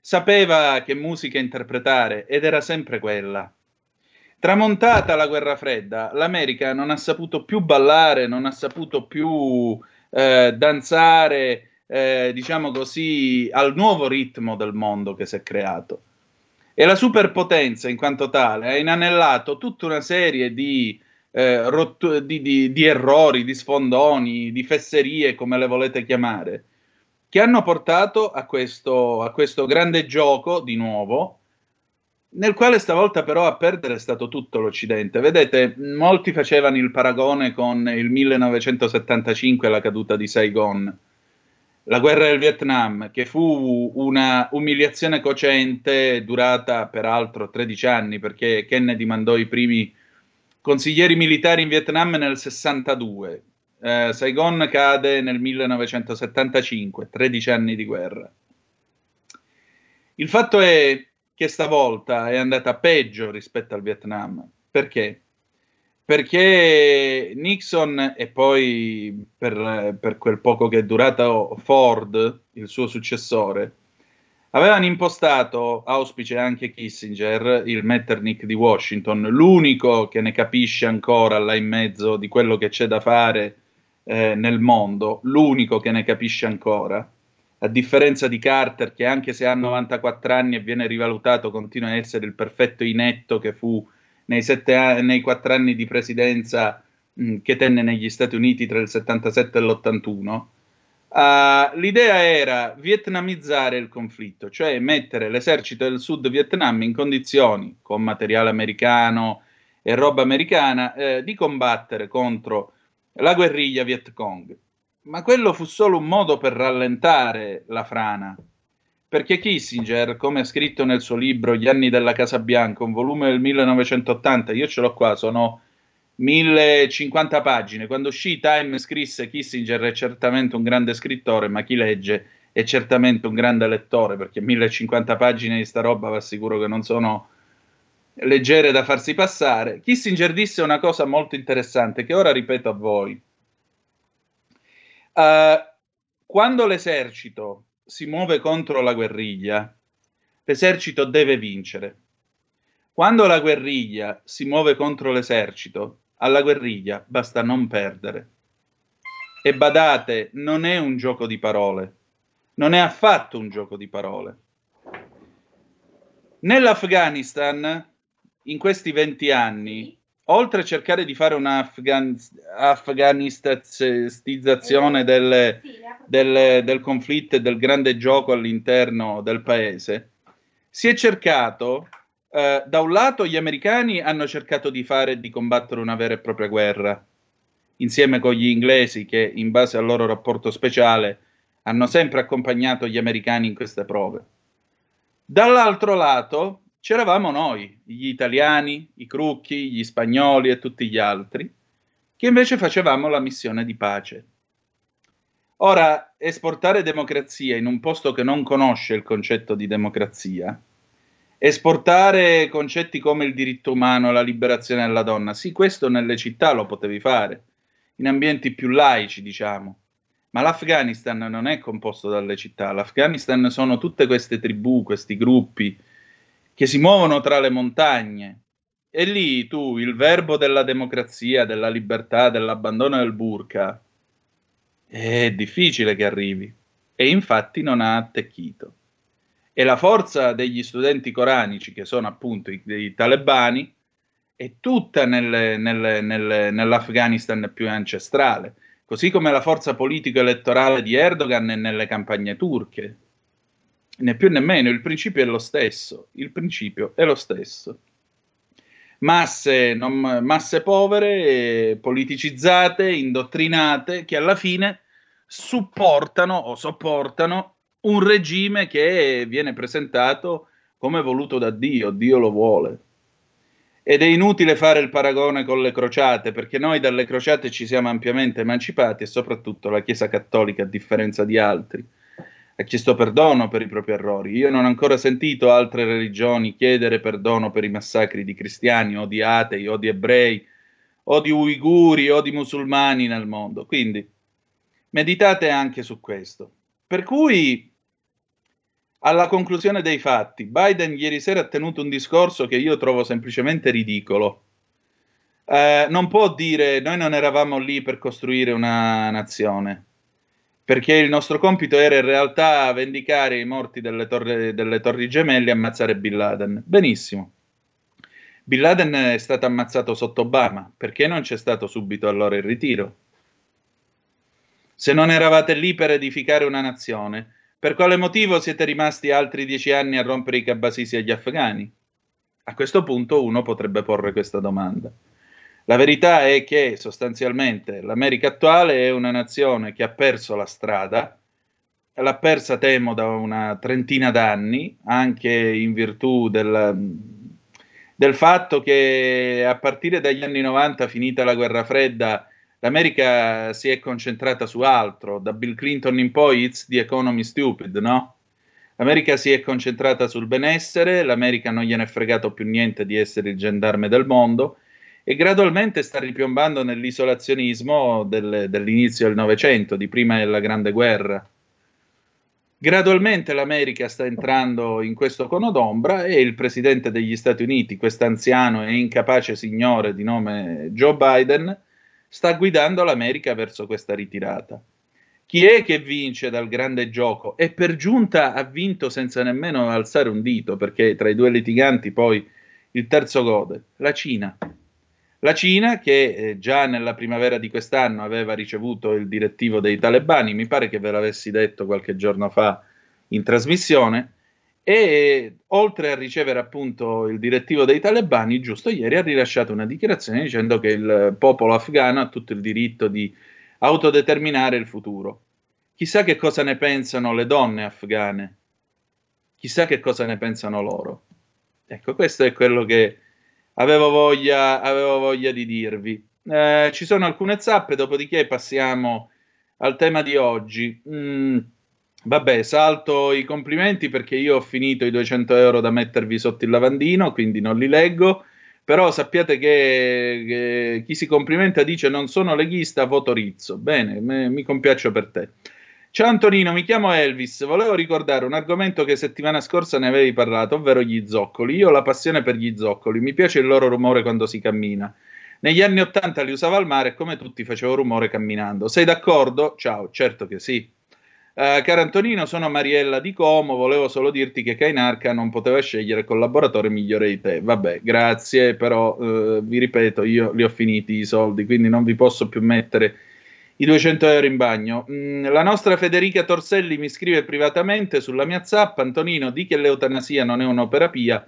sapeva che musica interpretare ed era sempre quella. Tramontata la guerra fredda, l'America non ha saputo più ballare, non ha saputo più eh, danzare, eh, diciamo così, al nuovo ritmo del mondo che si è creato. E la superpotenza, in quanto tale, ha inanellato tutta una serie di, eh, rottu- di, di, di errori, di sfondoni, di fesserie, come le volete chiamare, che hanno portato a questo, a questo grande gioco, di nuovo, nel quale stavolta però a perdere è stato tutto l'Occidente. Vedete, molti facevano il paragone con il 1975 la caduta di Saigon, la guerra del Vietnam, che fu una umiliazione cocente durata peraltro 13 anni, perché Kennedy mandò i primi consiglieri militari in Vietnam nel 62. Eh, Saigon cade nel 1975, 13 anni di guerra. Il fatto è che stavolta è andata peggio rispetto al Vietnam. Perché? Perché Nixon e poi per, per quel poco che è durato Ford, il suo successore, avevano impostato, auspice anche Kissinger, il Metternich di Washington, l'unico che ne capisce ancora là in mezzo di quello che c'è da fare eh, nel mondo, l'unico che ne capisce ancora a differenza di Carter, che anche se ha 94 anni e viene rivalutato, continua a essere il perfetto inetto che fu nei, sette, nei 4 anni di presidenza mh, che tenne negli Stati Uniti tra il 77 e l'81. Uh, l'idea era vietnamizzare il conflitto, cioè mettere l'esercito del Sud Vietnam in condizioni, con materiale americano e roba americana, eh, di combattere contro la guerriglia Viet Cong ma quello fu solo un modo per rallentare la frana. Perché Kissinger, come ha scritto nel suo libro Gli anni della Casa Bianca, un volume del 1980, io ce l'ho qua, sono 1050 pagine. Quando uscì Time scrisse Kissinger è certamente un grande scrittore, ma chi legge è certamente un grande lettore, perché 1050 pagine di sta roba vi assicuro che non sono leggere da farsi passare. Kissinger disse una cosa molto interessante che ora ripeto a voi. Uh, quando l'esercito si muove contro la guerriglia, l'esercito deve vincere. Quando la guerriglia si muove contro l'esercito, alla guerriglia basta non perdere. E badate, non è un gioco di parole, non è affatto un gioco di parole. Nell'Afghanistan, in questi 20 anni, oltre a cercare di fare un'afganistizzazione del, del, del conflitto e del grande gioco all'interno del paese, si è cercato, eh, da un lato gli americani hanno cercato di fare di combattere una vera e propria guerra, insieme con gli inglesi che in base al loro rapporto speciale hanno sempre accompagnato gli americani in queste prove. Dall'altro lato, c'eravamo noi, gli italiani, i crucchi, gli spagnoli e tutti gli altri, che invece facevamo la missione di pace. Ora, esportare democrazia in un posto che non conosce il concetto di democrazia, esportare concetti come il diritto umano, la liberazione della donna, sì, questo nelle città lo potevi fare, in ambienti più laici, diciamo. Ma l'Afghanistan non è composto dalle città, l'Afghanistan sono tutte queste tribù, questi gruppi, che si muovono tra le montagne. E lì tu il verbo della democrazia, della libertà, dell'abbandono del burka, è difficile che arrivi. E infatti non ha attecchito. E la forza degli studenti coranici, che sono appunto i, i talebani, è tutta nel, nel, nel, nell'Afghanistan più ancestrale, così come la forza politico-elettorale di Erdogan è nelle campagne turche, né più né meno, il principio è lo stesso, il principio è lo stesso. Masse, non, masse povere, politicizzate, indottrinate, che alla fine supportano o sopportano un regime che viene presentato come voluto da Dio, Dio lo vuole. Ed è inutile fare il paragone con le crociate, perché noi dalle crociate ci siamo ampiamente emancipati e soprattutto la Chiesa Cattolica, a differenza di altri, ha chiesto perdono per i propri errori. Io non ho ancora sentito altre religioni chiedere perdono per i massacri di cristiani o di atei o di ebrei o di uiguri o di musulmani nel mondo. Quindi meditate anche su questo. Per cui, alla conclusione dei fatti, Biden ieri sera ha tenuto un discorso che io trovo semplicemente ridicolo. Eh, non può dire noi non eravamo lì per costruire una nazione perché il nostro compito era in realtà vendicare i morti delle, torre, delle torri gemelle e ammazzare Bin Laden. Benissimo. Bin Laden è stato ammazzato sotto Obama, perché non c'è stato subito allora il ritiro? Se non eravate lì per edificare una nazione, per quale motivo siete rimasti altri dieci anni a rompere i cabasisi agli afghani? A questo punto uno potrebbe porre questa domanda. La verità è che sostanzialmente l'America attuale è una nazione che ha perso la strada, l'ha persa temo da una trentina d'anni, anche in virtù del, del fatto che a partire dagli anni 90, finita la guerra fredda, l'America si è concentrata su altro. Da Bill Clinton in poi, it's the economy stupid, no? L'America si è concentrata sul benessere, l'America non gliene è fregato più niente di essere il gendarme del mondo e gradualmente sta ripiombando nell'isolazionismo del, dell'inizio del Novecento, di prima della Grande Guerra. Gradualmente l'America sta entrando in questo cono d'ombra e il presidente degli Stati Uniti, quest'anziano e incapace signore di nome Joe Biden, sta guidando l'America verso questa ritirata. Chi è che vince dal grande gioco? E per giunta ha vinto senza nemmeno alzare un dito, perché tra i due litiganti poi il terzo gode, la Cina. La Cina, che eh, già nella primavera di quest'anno aveva ricevuto il direttivo dei talebani, mi pare che ve l'avessi detto qualche giorno fa in trasmissione, e oltre a ricevere appunto il direttivo dei talebani, giusto ieri ha rilasciato una dichiarazione dicendo che il popolo afghano ha tutto il diritto di autodeterminare il futuro. Chissà che cosa ne pensano le donne afghane, chissà che cosa ne pensano loro. Ecco, questo è quello che avevo voglia, avevo voglia di dirvi. Eh, ci sono alcune zappe, dopodiché passiamo al tema di oggi. Mm, vabbè, salto i complimenti perché io ho finito i 200 euro da mettervi sotto il lavandino, quindi non li leggo. Però sappiate che, che chi si complimenta dice non sono leghista, voto Rizzo. Bene, me, mi compiaccio per te. Ciao Antonino, mi chiamo Elvis. Volevo ricordare un argomento che settimana scorsa ne avevi parlato, ovvero gli zoccoli. Io ho la passione per gli zoccoli, mi piace il loro rumore quando si cammina. Negli anni Ottanta li usavo al mare e come tutti facevo rumore camminando. Sei d'accordo? Ciao, certo che sì. Uh, caro Antonino, sono Mariella di Como, volevo solo dirti che Kainarca non poteva scegliere collaboratore migliore di te. Vabbè, grazie, però uh, vi ripeto, io li ho finiti i soldi, quindi non vi posso più mettere i 200 euro in bagno. Mm, la nostra Federica Torselli mi scrive privatamente sulla mia zap, Antonino, di che l'eutanasia non è un'opera pia,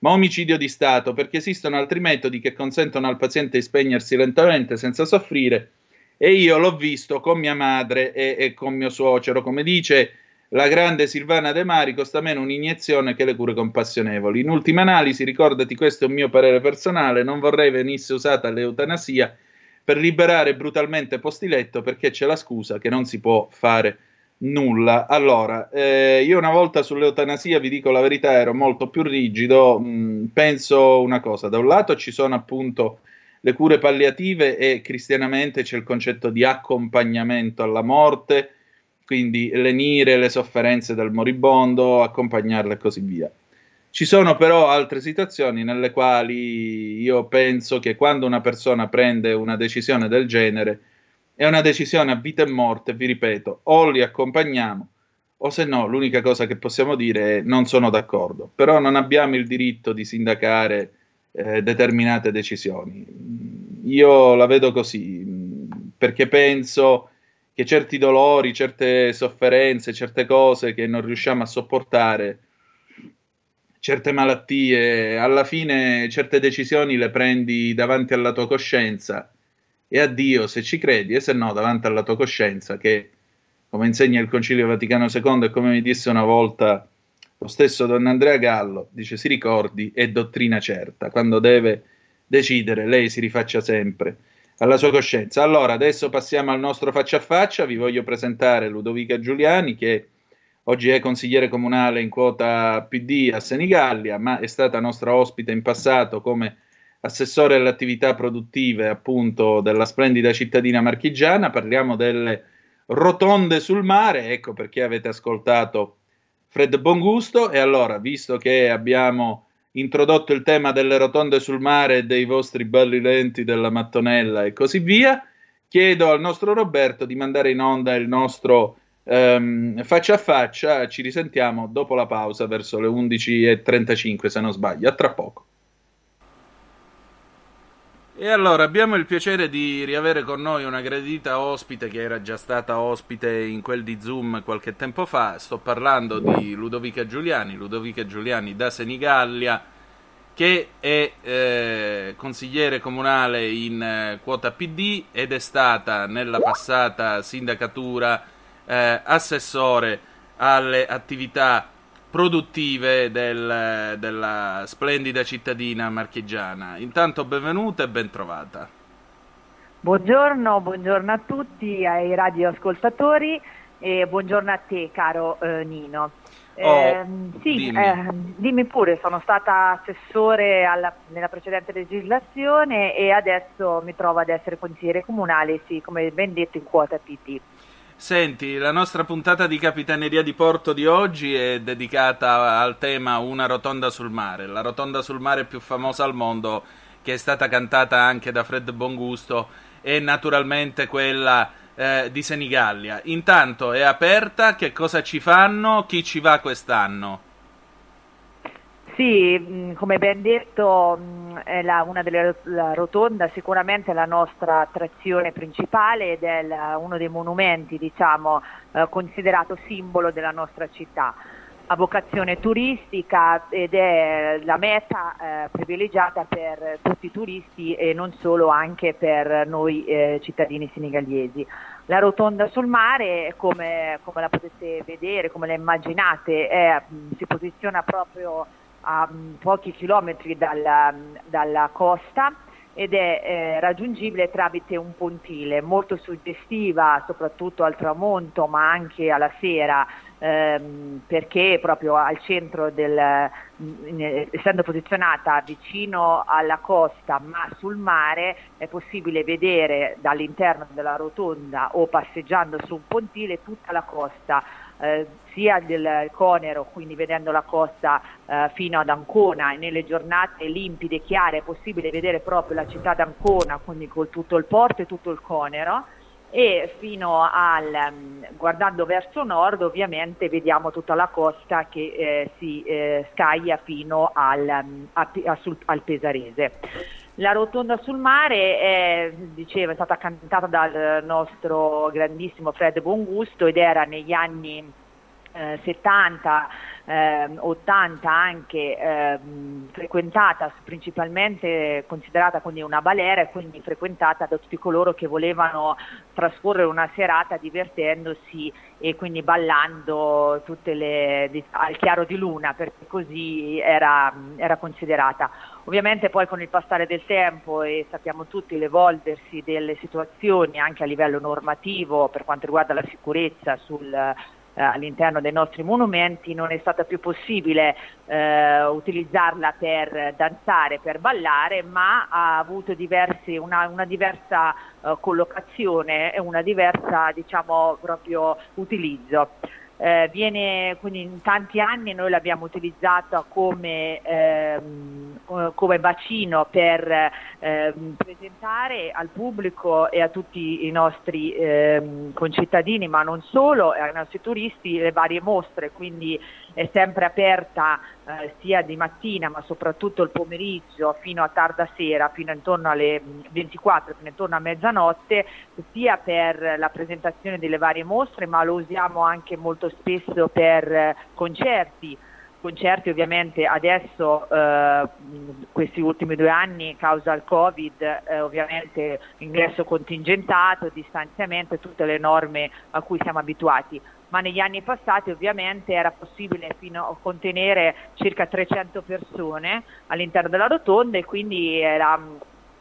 ma omicidio di Stato, perché esistono altri metodi che consentono al paziente di spegnersi lentamente senza soffrire e io l'ho visto con mia madre e, e con mio suocero, come dice la grande Silvana De Mari costa meno un'iniezione che le cure compassionevoli. In ultima analisi, ricordati, questo è un mio parere personale, non vorrei venisse usata l'eutanasia per liberare brutalmente postiletto perché c'è la scusa che non si può fare nulla. Allora, eh, io una volta sull'eutanasia, vi dico la verità, ero molto più rigido. Mh, mm, penso una cosa, da un lato ci sono appunto le cure palliative e cristianamente c'è il concetto di accompagnamento alla morte, quindi lenire le sofferenze del moribondo, accompagnarle e così via. Ci sono però altre situazioni nelle quali io penso che quando una persona prende una decisione del genere è una decisione a vita e morte, vi ripeto, o li accompagniamo o se no l'unica cosa che possiamo dire è non sono d'accordo, però non abbiamo il diritto di sindacare eh, determinate decisioni. Io la vedo così perché penso che certi dolori, certe sofferenze, certe cose che non riusciamo a sopportare certe malattie, alla fine certe decisioni le prendi davanti alla tua coscienza e addio se ci credi e se no davanti alla tua coscienza che come insegna il Concilio Vaticano II e come mi disse una volta lo stesso Don Andrea Gallo, dice si ricordi, è dottrina certa, quando deve decidere lei si rifaccia sempre alla sua coscienza. Allora adesso passiamo al nostro faccia a faccia, vi voglio presentare Ludovica Giuliani che Oggi è consigliere comunale in quota PD a Senigallia, ma è stata nostra ospite in passato come assessore alle attività produttive appunto della splendida cittadina marchigiana. Parliamo delle rotonde sul mare, ecco perché avete ascoltato Fred Bongusto. E allora, visto che abbiamo introdotto il tema delle rotonde sul mare e dei vostri balli lenti della mattonella e così via, chiedo al nostro Roberto di mandare in onda il nostro Um, faccia a faccia, ci risentiamo dopo la pausa verso le 11.35 se non sbaglio. A tra poco. E allora abbiamo il piacere di riavere con noi una gradita ospite che era già stata ospite in quel di Zoom qualche tempo fa. Sto parlando di Ludovica Giuliani, Ludovica Giuliani da Senigallia che è eh, consigliere comunale in eh, quota PD ed è stata nella passata sindacatura eh, assessore alle attività produttive del, della splendida cittadina marchigiana. Intanto benvenuta e ben trovata. Buongiorno, buongiorno a tutti, ai radioascoltatori e buongiorno a te caro eh, Nino. Oh, Eh, sì, dimmi. eh, dimmi pure, sono stata assessore alla- nella precedente legislazione e adesso mi trovo ad essere consigliere comunale, sì, come ben detto in quota PD. Senti, la nostra puntata di Capitaneria di Porto di oggi è dedicata al tema Una rotonda sul mare, la rotonda sul mare più famosa al mondo che è stata cantata anche da Fred Bongusto è naturalmente quella eh, di Senigallia. Intanto è aperta, che cosa ci fanno, chi ci va quest'anno? Sì, mh, come ben detto, mh, è la- una delle la rotonda sicuramente è la nostra attrazione principale ed è la- uno dei monumenti, diciamo, eh, considerato simbolo della nostra città. Ha vocazione turistica ed è la meta eh, privilegiata per tutti i turisti e non solo anche per noi eh, cittadini senegaliesi. La rotonda sul mare, come, come la potete vedere, come la immaginate, è, mh, si posiziona proprio a mh, pochi chilometri dalla, dalla costa ed è eh, raggiungibile tramite un pontile molto suggestiva soprattutto al tramonto ma anche alla sera ehm, perché proprio al centro del in- essendo posizionata vicino alla costa ma sul mare è possibile vedere dall'interno della rotonda o passeggiando su un pontile tutta la costa eh, sia del Conero, quindi vedendo la costa eh, fino ad Ancona e nelle giornate limpide chiare è possibile vedere proprio la città d'Ancona, quindi con tutto il porto e tutto il Conero e fino al mm, guardando verso nord ovviamente vediamo tutta la costa che eh, si eh, scaglia fino al, mm, a a sul- al Pesarese. La rotonda sul mare è, diceva, è stata cantata dal nostro grandissimo Fred Bongusto ed era negli anni eh, 70, ehm, 80 anche ehm, frequentata principalmente considerata quindi una balera e quindi frequentata da tutti coloro che volevano trascorrere una serata divertendosi e quindi ballando le, al chiaro di luna perché così era, era considerata. Ovviamente poi con il passare del tempo e sappiamo tutti l'evolversi delle situazioni anche a livello normativo per quanto riguarda la sicurezza sul, eh, all'interno dei nostri monumenti non è stata più possibile eh, utilizzarla per danzare, per ballare, ma ha avuto diversi, una, una diversa eh, collocazione e una diversa diciamo proprio utilizzo. Eh, viene quindi in tanti anni noi l'abbiamo utilizzata come, ehm, eh, come bacino per ehm, presentare al pubblico e a tutti i nostri ehm, concittadini, ma non solo, ai nostri turisti, le varie mostre, quindi è sempre aperta eh, sia di mattina ma soprattutto il pomeriggio fino a tarda sera, fino intorno alle mh, 24, fino intorno a mezzanotte, sia per la presentazione delle varie mostre, ma lo usiamo anche molto spesso per eh, concerti. Concerti ovviamente adesso, eh, mh, questi ultimi due anni, causa il Covid, eh, ovviamente ingresso contingentato, distanziamento e tutte le norme a cui siamo abituati ma negli anni passati ovviamente era possibile contenere circa 300 persone all'interno della rotonda e quindi era mm,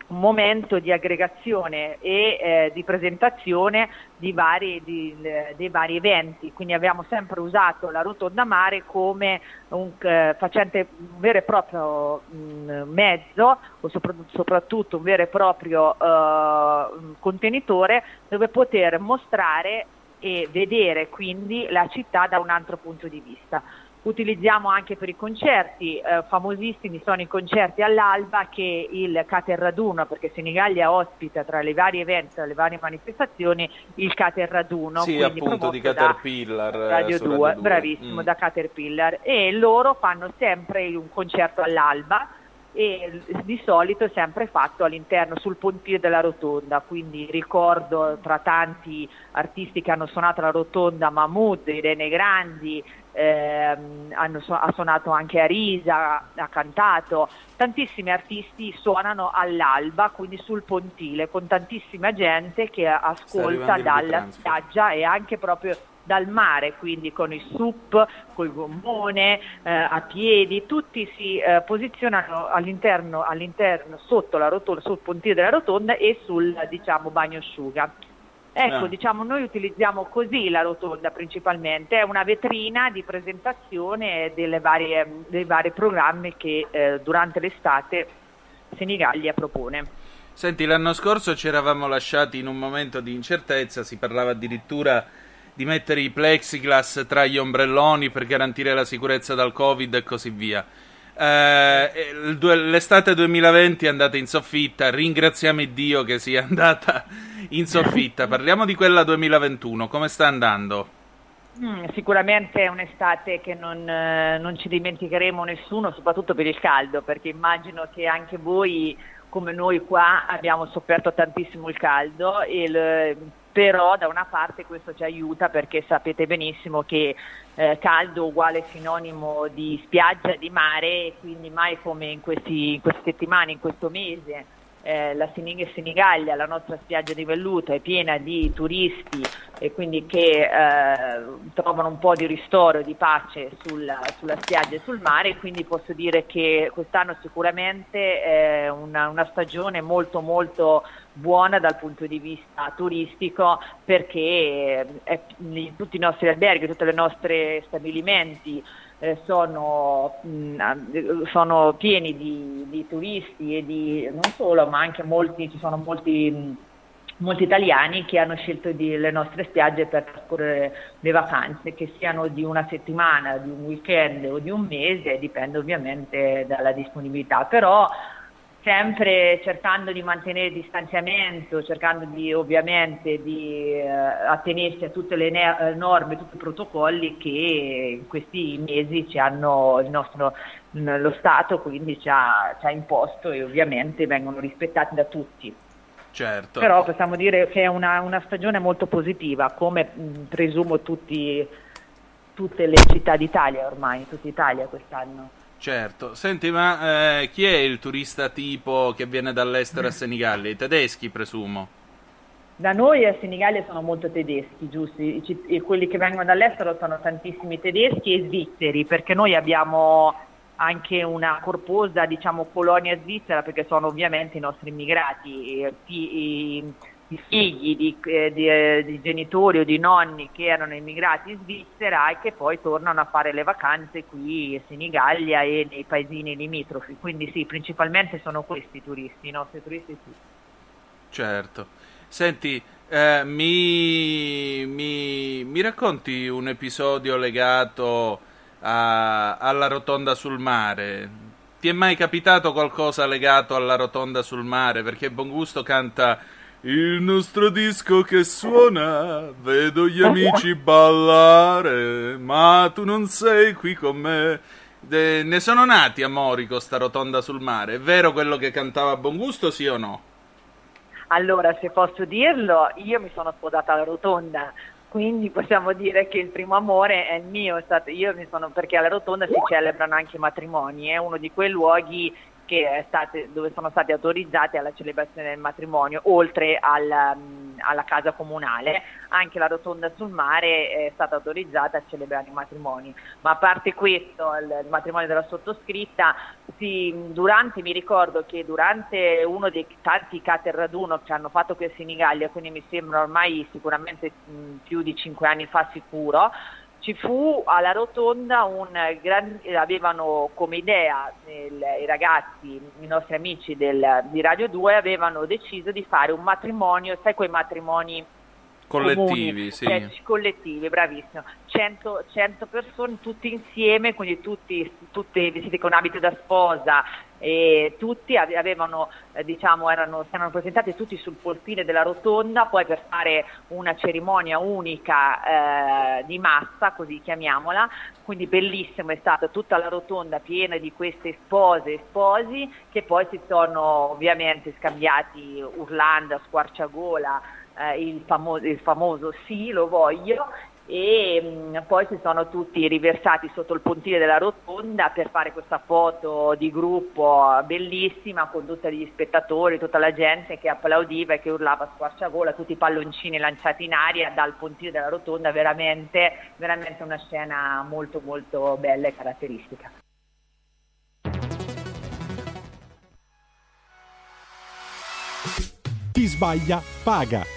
un momento di aggregazione e eh, di presentazione di vari, di- dei vari eventi, quindi abbiamo sempre usato la rotonda mare come un, eh, facente un vero e proprio mh, mezzo o sopra- soprattutto un vero e proprio eh, contenitore dove poter mostrare e vedere quindi la città da un altro punto di vista. Utilizziamo anche per i concerti, eh, famosissimi sono i concerti all'alba che il Cater Raduno, perché Senigallia ospita tra i vari eventi, tra le varie manifestazioni, il Cater Raduno. sì, appunto di Caterpillar. eh, Radio su 2, Radio 2. bravissimo, Mm. da Caterpillar e loro fanno sempre un concerto all'alba e di solito è sempre fatto all'interno sul pontile della rotonda, quindi ricordo tra tanti artisti che hanno suonato la rotonda Mahmood, Irene Grandi, ehm, hanno, ha suonato anche Arisa, ha cantato, tantissimi artisti suonano all'alba, quindi sul pontile, con tantissima gente che ascolta dalla spiaggia e anche proprio dal mare, quindi con il sup, col gommone, eh, a piedi, tutti si eh, posizionano all'interno, all'interno, sotto la rotonda, sul pontile della rotonda e sul diciamo, bagno asciuga. Ecco, Ah. diciamo, noi utilizziamo così la rotonda principalmente, è una vetrina di presentazione delle varie, dei vari programmi che eh, durante l'estate Senigallia propone. Senti, l'anno scorso ci eravamo lasciati in un momento di incertezza, si parlava addirittura di mettere i plexiglass tra gli ombrelloni per garantire la sicurezza dal Covid e così via. Eh, l'estate 2020 è andata in soffitta, ringraziamo Dio che sia andata in soffitta. Parliamo di quella 2021, come sta andando? Mm, sicuramente è un'estate che non, eh, non ci dimenticheremo nessuno, soprattutto per il caldo, perché immagino che anche voi, come noi qua, abbiamo sofferto tantissimo il caldo, e il- però da una parte questo ci aiuta perché sapete benissimo che eh, caldo uguale sinonimo di spiaggia, di mare, quindi mai come in, questi, in queste settimane, in questo mese. Eh, la Senigallia, la nostra spiaggia di velluto, è piena di turisti e quindi che eh, trovano un po' di ristoro di pace sulla, sulla spiaggia e sul mare, quindi posso dire che quest'anno sicuramente è una, una stagione molto molto buona dal punto di vista turistico perché eh, è- tutti i nostri alberghi, tutti i nostri stabilimenti eh, sono, mh, sono pieni di, di turisti e di non solo, ma anche molti, ci sono molti, mh, molti italiani che hanno scelto di- le nostre spiagge per trascorrere le vacanze, che siano di una settimana, di un weekend o di un mese, dipende ovviamente dalla disponibilità. Però sempre cercando di mantenere il distanziamento, cercando di ovviamente di eh, attenersi a tutte le ne- eh, norme, tutti i protocolli che in questi mesi ci hanno il nostro mh, lo Stato quindi ci ha, ci ha imposto e ovviamente vengono rispettati da tutti. Certo. Però possiamo dire che è una, una stagione molto positiva, come mh, presumo tutti, tutte le città d'Italia ormai, tutta Italia quest'anno. Certo, senti, ma eh, chi è il turista tipo che viene dall'estero a Senigallia? I tedeschi, presumo. Da noi a Senigallia sono molto tedeschi, giusto? I quelli che vengono dall'estero sono tantissimi tedeschi e svizzeri, perché noi abbiamo anche una corposa, diciamo, colonia svizzera, perché sono ovviamente i nostri immigrati, e i, i- i figli di, eh, di, eh, di genitori o di nonni che erano immigrati in Svizzera e che poi tornano a fare le vacanze qui a Senigallia e nei paesini limitrofi. Quindi sì, principalmente sono questi i turisti, i nostri turisti sì. Certo. Senti, eh, mi, mi, mi racconti un episodio legato a- alla rotonda sul mare? Ti è mai capitato qualcosa legato alla rotonda sul mare? Perché Bongusto canta il nostro disco che suona, vedo gli amici ballare, ma tu non sei qui con me. De- ne sono nati amori con sta rotonda sul mare. È vero quello che cantava Bongusto, sì o no? Allora, se posso dirlo, io mi sono sposata alla rotonda, quindi possiamo dire che il primo amore è il mio, è stato, io mi sono, perché alla rotonda si celebrano anche i matrimoni, è uno di quei luoghi state- dove sono stati autorizzati alla celebrazione del matrimonio, oltre al, mm, alla casa comunale, anche la rotonda sul mare è stata autorizzata a celebrare i matrimoni. Ma a parte questo, il, il matrimonio della sottoscritta, sì, durante, mi ricordo che durante uno dei tanti cater raduno che hanno fatto qui a Senigallia, quindi mi sembra ormai sicuramente mh, più di cinque anni fa sicuro, ci fu alla rotonda un gran, avevano come idea il- i ragazzi, i nostri amici del- di Radio 2 avevano deciso di fare un matrimonio, sai quei matrimoni Collettivi, comuni, sì. collettivi, bravissimo. 100, 100 persone tutti insieme, quindi tutti, tutti vestiti con abito da sposa e tutti ave- avevano, eh, diciamo, erano, si erano presentati tutti sul portile della rotonda poi per fare una cerimonia unica eh, di massa, così chiamiamola, quindi bellissimo è stata tutta la rotonda piena di queste spose e sposi che poi si sono ovviamente scambiati urlando squarciagola eh, il, famo- il famoso sì lo voglio e mh, poi si sono tutti riversati sotto il pontile della rotonda per fare questa foto di gruppo bellissima con tutti gli spettatori, tutta la gente che applaudiva e che urlava a squarciagola, tutti i palloncini lanciati in aria dal pontile della rotonda, veramente, veramente una scena molto molto bella e caratteristica. Chi sbaglia paga.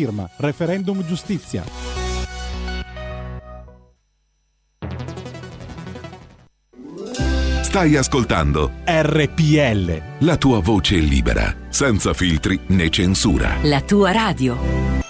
firma. Referendum giustizia. Stai ascoltando RPL. la tua voce libera, senza filtri né censura. La tua radio.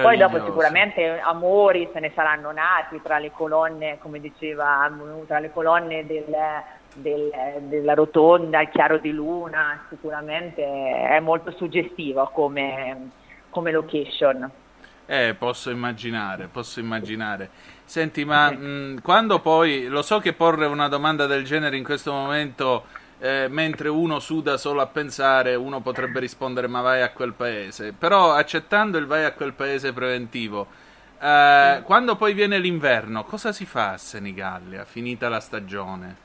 Poi dopo sicuramente amori se ne saranno nati tra le colonne, come diceva, tra le colonne del, del- della rotonda, il chiaro di luna, sicuramente è molto suggestivo come, come location. Eh, posso immaginare, posso immaginare. Senti, ma mh, quando poi, lo so che porre una domanda del genere in questo momento, eh, mentre uno suda solo a pensare, uno potrebbe rispondere ma vai a quel paese. Però accettando il vai a quel paese preventivo, eh, quando poi viene l'inverno, cosa si fa a Senigallia, finita la stagione?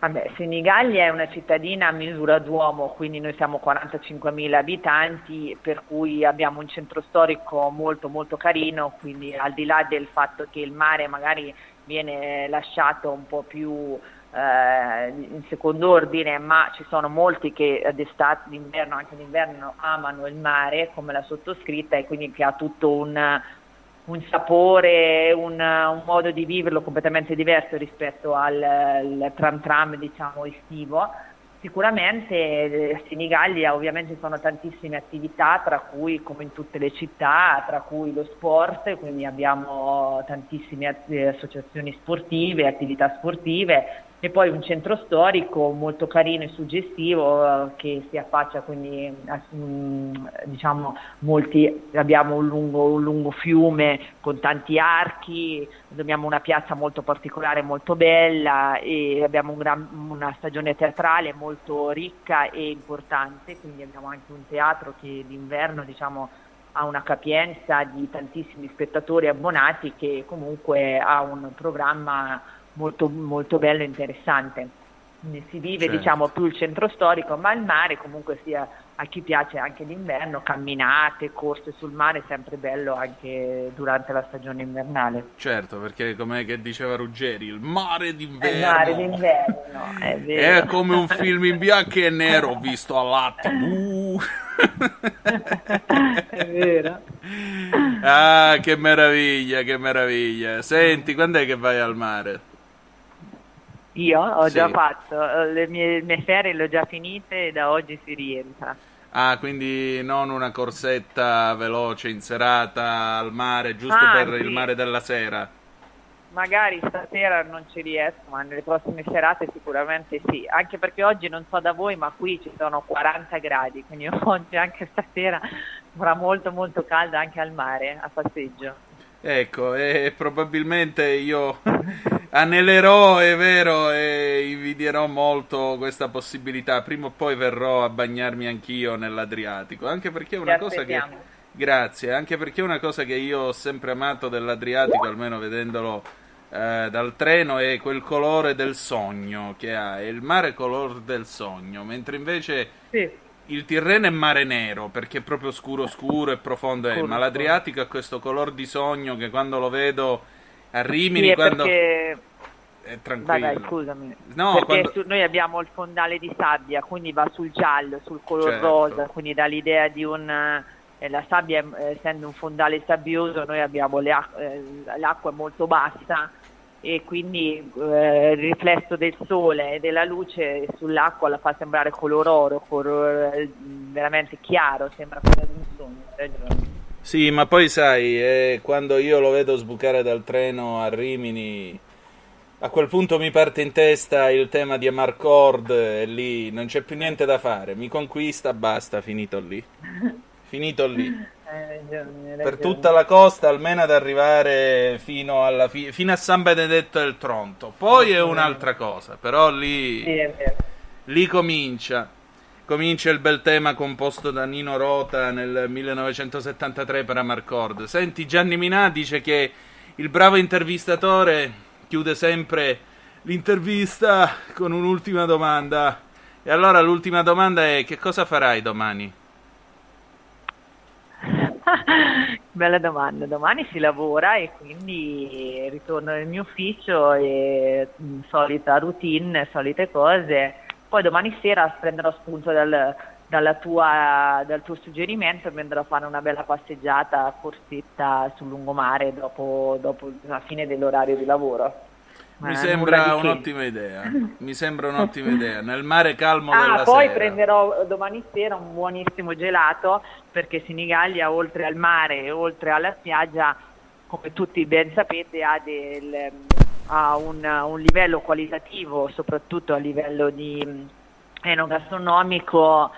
Vabbè, Senigallia è una cittadina a misura d'uomo, quindi noi siamo 45.000 abitanti, per cui abbiamo un centro storico molto molto carino, quindi al di là del fatto che il mare magari viene lasciato un po' più eh, in secondo ordine, ma ci sono molti che d'estate, d'inverno, anche d'inverno amano il mare, come la sottoscritta, e quindi che ha tutto un, un sapore, un, un modo di viverlo completamente diverso rispetto al, al tram tram diciamo estivo. Sicuramente eh, a Senigallia ovviamente ci sono tantissime attività, tra cui come in tutte le città, tra cui lo sport, quindi abbiamo tantissime eh, associazioni sportive, attività sportive e poi un centro storico molto carino e suggestivo eh, che si affaccia quindi a, mm, diciamo molti abbiamo un lungo, un lungo fiume con tanti archi abbiamo una piazza molto particolare molto bella e abbiamo un gran- una stagione teatrale molto ricca e importante quindi abbiamo anche un teatro che d'inverno diciamo ha una capienza di tantissimi spettatori abbonati che comunque ha un programma molto, molto bello e interessante. Quindi si vive Certo. diciamo più il centro storico, ma il mare comunque sia a chi piace anche l'inverno, camminate, corse sul mare, è sempre bello anche durante la stagione invernale. Certo, perché come diceva Ruggeri, il mare d'inverno. Il mare d'inverno, è vero. È come un film in bianco e nero visto all'attimo. è vero. Ah, che meraviglia, che meraviglia. Senti, quando è che vai al mare? Io ho Sì. già fatto, eh, le mie, mie ferie le ho già finite e da oggi si rientra. Ah, quindi non una corsetta veloce in serata al mare, giusto Ah, per sì. il mare della sera. Magari stasera non ci riesco, ma nelle prossime serate sicuramente sì. Anche perché oggi non so da voi, ma qui ci sono 40 gradi, quindi oggi anche stasera farà molto molto caldo anche al mare, a passeggio. Ecco, e probabilmente io anelerò, è vero, e invidierò molto questa possibilità. Prima o poi verrò a bagnarmi anch'io nell'Adriatico, anche perché è una Ti cosa che... Grazie, anche perché è una cosa che io ho sempre amato dell'Adriatico, almeno vedendolo eh, dal treno, è quel colore del sogno che ha, è il mare color del sogno, mentre invece il Tirreno è mare nero perché è proprio scuro scuro e profondo, è, ma l'Adriatico ha questo color di sogno che quando lo vedo a Rimini, Sì, è quando... perché... è tranquillo. vai, scusami. No, perché quando- su- noi abbiamo il fondale di sabbia, quindi va sul giallo, sul color Certo. rosa, quindi dà l'idea di un... eh, la sabbia, eh, essendo un fondale sabbioso, noi abbiamo le eh, l'acqua molto bassa e quindi eh, il riflesso del sole e della luce sull'acqua la fa sembrare color oro, color eh, veramente chiaro, sembra come di un sogno. Sì, ma poi sai, eh, quando io lo vedo sbucare dal treno a Rimini, a quel punto mi parte in testa il tema di Amarcord e lì non c'è più niente da fare, mi conquista, basta, finito lì. Finito lì. Per tutta la costa, almeno ad arrivare fino, alla fi- fino a San Benedetto del Tronto. Poi è un'altra cosa, però lì, Sì, lì comincia. Comincia il bel tema composto da Nino Rota nel 1973 per Amarcord. Senti, Gianni Minà dice che il bravo intervistatore chiude sempre l'intervista con un'ultima domanda. E allora l'ultima domanda è: che cosa farai domani? Bella domanda, domani si lavora e quindi ritorno nel mio ufficio e mh, solita routine, solite cose. Poi domani sera prenderò spunto dal, tua- dal tuo suggerimento e andrò a fare una bella passeggiata, corsetta sul lungomare dopo, dopo la fine dell'orario di lavoro. Mi Eh, sembra di che. un'ottima idea. Mi sembra un'ottima idea. Nel mare calmo Ah, della poi sera. prenderò domani sera un buonissimo gelato perché Senigallia, oltre al mare e oltre alla spiaggia, come tutti ben sapete, ha, del- ha un, un livello qualitativo, soprattutto a livello di mm, enogastronomico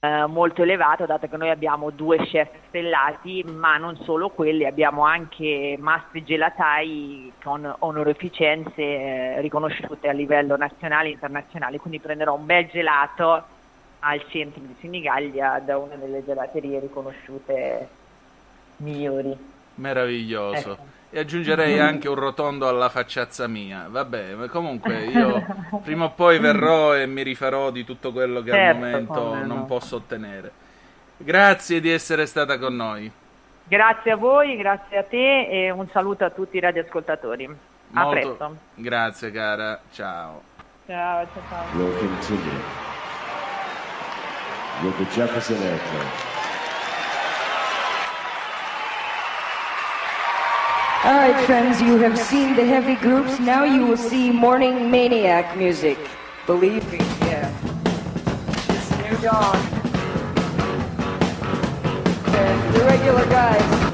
eh, molto elevato, dato che noi abbiamo due chef stellati, ma non solo quelli, abbiamo anche mastri gelatai con onorificenze eh, riconosciute a livello nazionale e internazionale, quindi prenderò un bel gelato al centro di Senigallia da una delle gelaterie riconosciute migliori. Meraviglioso. Ecco. E aggiungerei anche un rotondo alla facciazza mia. Vabbè, comunque io prima o poi verrò e mi rifarò di tutto quello che al Certo, momento come non no. posso ottenere. Grazie di essere stata con noi. Grazie a voi, grazie a te e un saluto a tutti i radioascoltatori. A Molto- presto. Grazie cara, ciao. Ciao, ciao, ciao. We'll continue with the Jefferson Airplane. All right, friends, you have seen the heavy groups. Now you will see morning maniac music. Believe me, yeah. It's new dawn. The regular guys.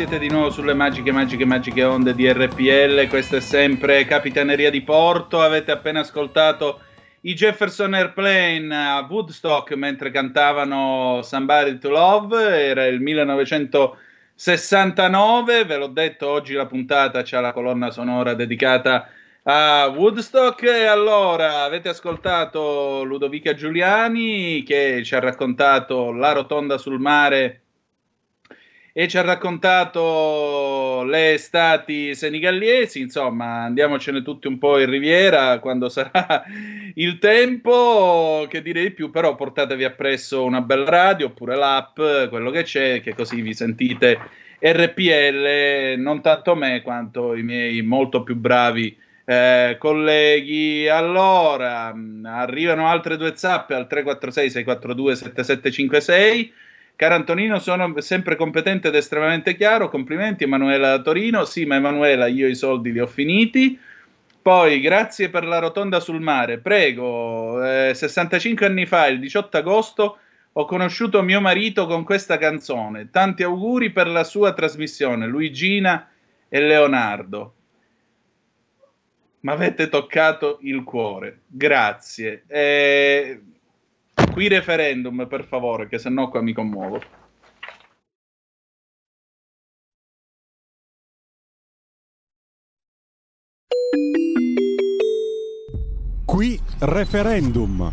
Siete di nuovo sulle magiche, magiche, magiche onde di RPL. Questa è sempre Capitaneria di Porto. Avete appena ascoltato i Jefferson Airplane a Woodstock mentre cantavano Somebody to Love. Era il 1969. Ve l'ho detto, oggi la puntata c'ha la colonna sonora dedicata a Woodstock. E allora avete ascoltato Ludovica Giuliani che ci ha raccontato La rotonda sul mare e ci ha raccontato le estati senigallesi, insomma andiamocene tutti un po' in riviera quando sarà il tempo, che direi di più, però portatevi appresso una bella radio oppure l'app, quello che c'è, che così vi sentite RPL, non tanto me quanto i miei molto più bravi eh, colleghi. Allora, arrivano altre due zappe al 346 642 7756 Caro Antonino, sono sempre competente ed estremamente chiaro. Complimenti, Emanuela da Torino. Sì, ma Emanuela, io i soldi li ho finiti. Poi, grazie per la rotonda sul mare. Prego, eh, 65 anni fa, il 18 agosto, ho conosciuto mio marito con questa canzone. Tanti auguri per la sua trasmissione, Luigina e Leonardo. Mi avete toccato il cuore. Grazie. Eh, Qui referendum, per favore, che sennò qua mi commuovo. Qui referendum.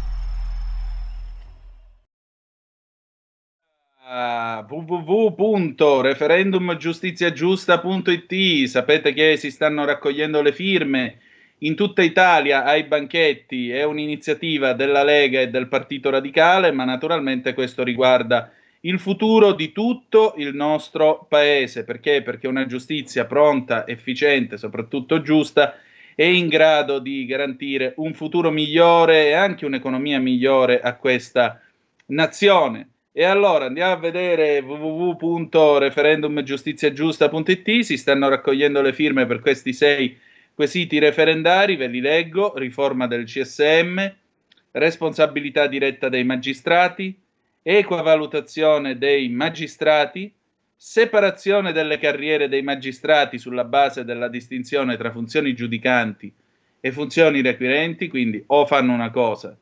Uh, www.referendumgiustiziagiusta.it sapete che si stanno raccogliendo le firme in tutta Italia ai banchetti è un'iniziativa della Lega e del Partito Radicale, ma naturalmente questo riguarda il futuro di tutto il nostro paese. Perché? Perché una giustizia pronta, efficiente, soprattutto giusta, è in grado di garantire un futuro migliore e anche un'economia migliore a questa nazione. E allora andiamo a vedere www.referendumgiustiziagiusta.it, si stanno raccogliendo le firme per questi sei Quesiti referendari, ve li leggo, riforma del CSM, responsabilità diretta dei magistrati, equa valutazione dei magistrati, separazione delle carriere dei magistrati sulla base della distinzione tra funzioni giudicanti e funzioni requirenti, quindi o fanno una cosa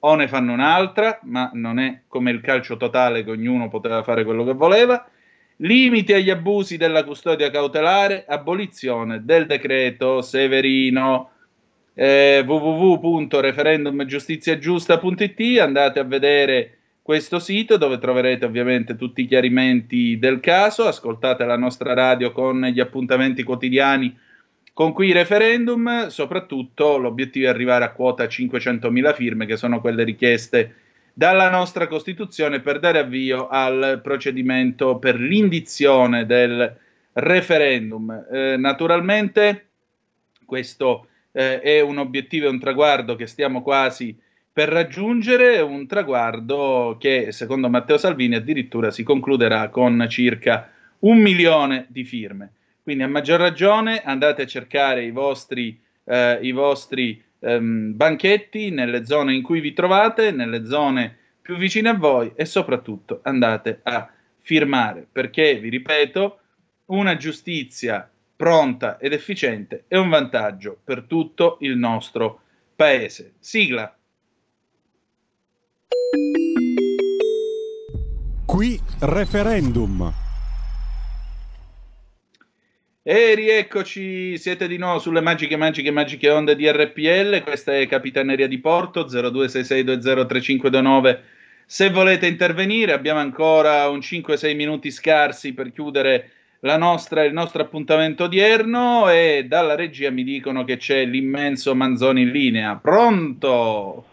o ne fanno un'altra, ma non è come il calcio totale che ognuno poteva fare quello che voleva limiti agli abusi della custodia cautelare, abolizione del decreto Severino. Eh, www.referendumgiustiziagiusta.it andate a vedere questo sito dove troverete ovviamente tutti i chiarimenti del caso, ascoltate la nostra radio con gli appuntamenti quotidiani con cui referendum, soprattutto l'obiettivo è arrivare a quota 500.000 firme che sono quelle richieste dalla nostra Costituzione per dare avvio al procedimento per l'indizione del referendum. Eh, naturalmente questo eh, è un obiettivo e un traguardo che stiamo quasi per raggiungere, un traguardo che secondo Matteo Salvini addirittura si concluderà con circa un milione di firme. Quindi a maggior ragione andate a cercare i vostri, eh, i vostri ehm, banchetti nelle zone in cui vi trovate, nelle zone più vicine a voi e soprattutto andate a firmare perché, vi ripeto, una giustizia pronta ed efficiente è un vantaggio per tutto il nostro paese. Sigla. Qui referendum. E rieccoci, siete di nuovo sulle magiche, magiche, magiche onde di RPL. Questa è Capitaneria di Porto 0266203529. Se volete intervenire, abbiamo ancora un 5-6 minuti scarsi per chiudere nostra, il nostro appuntamento odierno. E dalla regia mi dicono che c'è l'immenso Manzoni in linea. Pronto?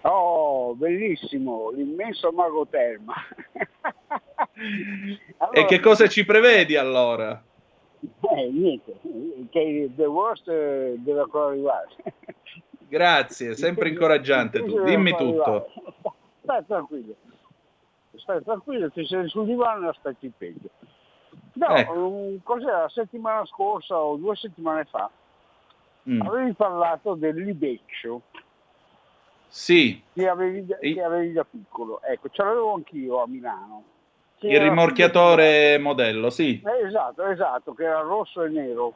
Oh, bellissimo, l'immenso mago Terma. allora, e che cosa ci prevedi allora? Eh, niente, che The Worst eh, deve ancora arrivare. Grazie, sempre incoraggiante tu. Dimmi tutto. Stai tranquillo, stai tranquillo, ti sei sul divano e aspetti il peggio. No, ecco. cos'era la settimana scorsa o due settimane fa? Mm. Avevi parlato del libeccio. Sì. Che avevi, che avevi da piccolo. Ecco, ce l'avevo anch'io a Milano Il rimorchiatore modello, sì, Eh, esatto, esatto, che era rosso e nero,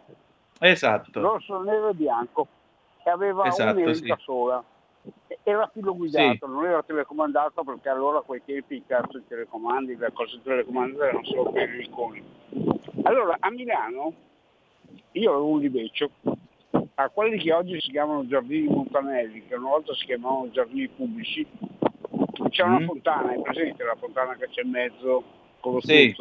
esatto. rosso, nero e bianco, e aveva Esatto, un'elica sì. sola. Era filo guidato, non era telecomandato perché allora a quei tempi i cazzo di telecomandi, le cose telecomandate erano solo per i iconi. Allora a Milano io avevo un libeccio a quelli che oggi si chiamano giardini montanelli, che una volta si chiamavano giardini pubblici, c'è una Mm. fontana, è presente la fontana che c'è in mezzo con lo Sì.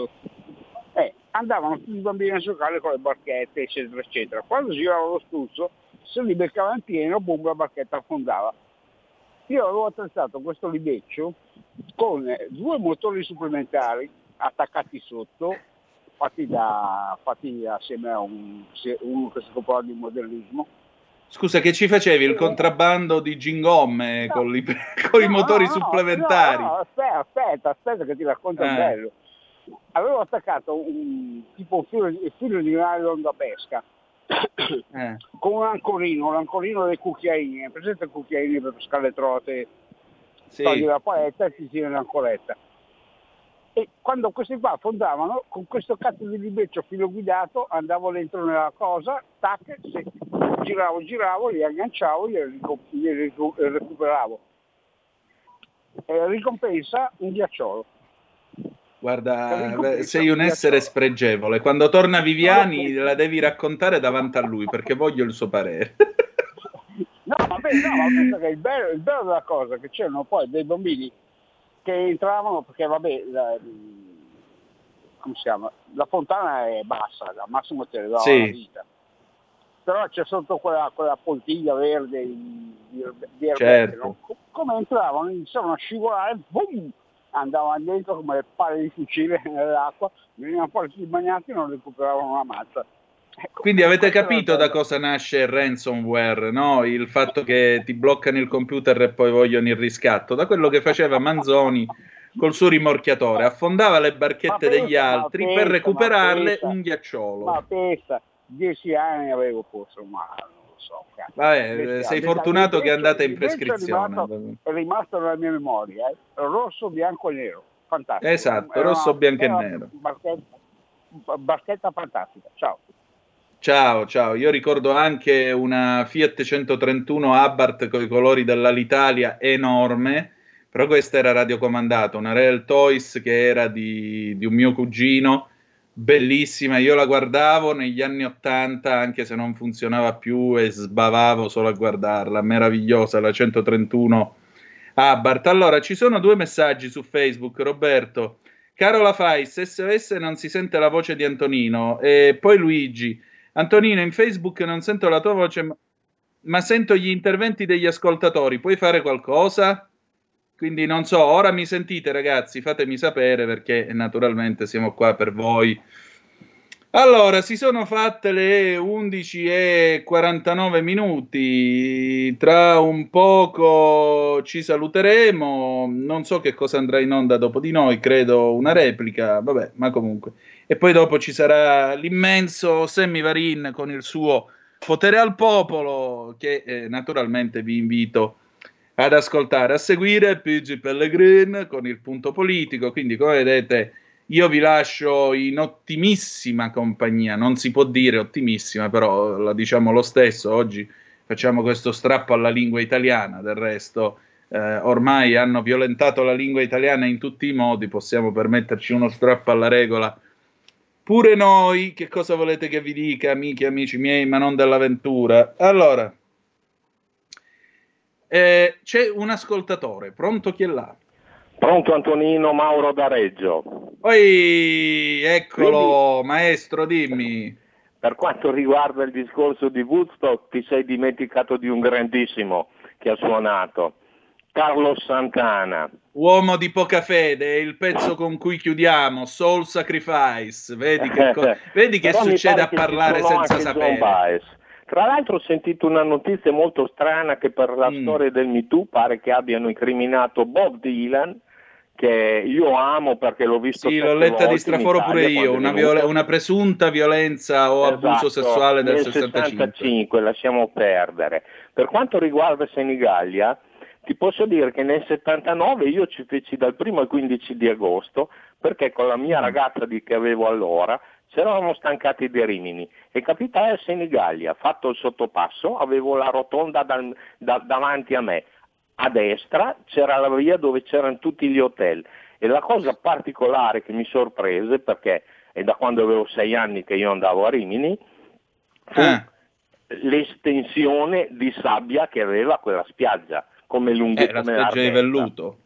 Eh, andavano tutti i bambini a giocare con le barchette, eccetera, eccetera. Quando girava lo struzzo, se li beccava in pieno, boom, la barchetta affondava. Io avevo attrezzato questo libeccio con due motori supplementari attaccati sotto, fatti, da, fatti assieme a un, uno che si occupava di modellismo. Scusa, che ci facevi il contrabbando di gingomme con, li- con i No, motori no, no, supplementari? No, no, aspetta, aspetta, aspetta che ti racconto il Eh. bello. Avevo attaccato un tipo un filo, di- filo di nylon da pesca Eh. con un ancorino, l'ancorino dei cucchiaini, presente i cucchiaini per pescare le trote, Sì. togli la paletta e ti tiene l'ancoretta. E quando questi qua affondavano, con questo cazzo di libeccio filo guidato andavo dentro nella cosa, tac, se giravo, giravo, li agganciavo, li, rico- li ricu- recuperavo. E ricompensa un ghiacciolo. Guarda, beh, sei un essere spregevole. Quando torna Viviani la devi raccontare davanti a lui perché voglio il suo parere. No, vabbè, no, ma che il bello, il bello della cosa è che c'erano poi dei bambini che entravano perché vabbè, la, come si chiama? La fontana è bassa, al massimo te le dà Sì. la vita. Però c'è sotto quella, quella poltiglia verde di, di, erbette, Certo. no? Co- Come entravano, iniziavano a scivolare, boom! andavano dentro come le palle di fucile nell'acqua, venivano fuori tutti bagnati e non recuperavano una mazza. Ecco, Quindi avete capito da cosa nasce il ransomware, no? Il fatto che ti bloccano il computer e poi vogliono il riscatto, da quello che faceva Manzoni col suo rimorchiatore, affondava le barchette degli pensa, ma altri pensa, per recuperarle pensa. un ghiacciolo. Ma pensa, dieci anni avevo forse, ma non lo so. Vabbè, sei fortunato che invece- andate in prescrizione. È rimasto, è rimasto nella mia memoria, eh. rosso, bianco e nero, fantastico. Esatto, Era rosso, una- bianco e nero. Barchetta, barchetta fantastica, ciao. Ciao, ciao. Io ricordo anche una Fiat 131 Abarth con i colori dell'Alitalia enorme, però questa era radiocomandata, una Real Toys che era di, di un mio cugino, bellissima. Io la guardavo negli anni 80, anche se non funzionava più e sbavavo solo a guardarla, meravigliosa la 131 Abarth. Allora, ci sono due messaggi su Facebook, Roberto. Caro La Fais, SOS non si sente la voce di Antonino. E poi Luigi. Antonino, in Facebook non sento la tua voce, ma sento gli interventi degli ascoltatori. Puoi fare qualcosa? Quindi non so, ora mi sentite ragazzi, fatemi sapere perché naturalmente siamo qua per voi. Allora, si sono fatte le 11 e 49 minuti, tra un poco ci saluteremo, non so che cosa andrà in onda dopo di noi, credo una replica, vabbè, ma comunque. E poi dopo ci sarà l'immenso Sammy Varin con il suo Potere al Popolo, che eh, naturalmente vi invito ad ascoltare. A seguire PG Pellegrin con il punto politico, quindi come vedete io vi lascio in ottimissima compagnia, non si può dire ottimissima, però la diciamo lo stesso, oggi facciamo questo strappo alla lingua italiana, del resto eh, ormai hanno violentato la lingua italiana in tutti i modi, possiamo permetterci uno strappo alla regola. Pure noi, che cosa volete che vi dica, amici e amici miei, ma non dell'avventura? Allora, eh, c'è un ascoltatore, pronto chi è là? Pronto Antonino Mauro da Reggio. Poi, eccolo, maestro, dimmi. Per quanto riguarda il discorso di Woodstock, ti sei dimenticato di un grandissimo che ha suonato, Carlos Santana. Uomo di poca fede, è il pezzo con cui chiudiamo, Soul Sacrifice. Vedi che, co- vedi che succede a parlare senza sapere. Tra l'altro ho sentito una notizia molto strana che per la Mm. storia del Me Too pare che abbiano incriminato Bob Dylan, che io amo perché l'ho visto Sì, l'ho letta di straforo Italia pure io, una, viole- una presunta violenza o abuso Esatto, sessuale del nel 65. 65, lasciamo perdere. Per quanto riguarda Senigallia, ti posso dire che nel 79 io ci feci dal 1 al 15 di agosto perché con la mia ragazza di, che avevo allora eravamo stancati di Rimini. E capitai a Senigallia, fatto il sottopasso, avevo la rotonda dal, da, davanti a me, a destra c'era la via dove c'erano tutti gli hotel. E la cosa particolare che mi sorprese, perché è da quando avevo sei anni che io andavo a Rimini, fu Eh. l'estensione di sabbia che aveva quella spiaggia, come lunghezza Eh, la spiaggia di velluto.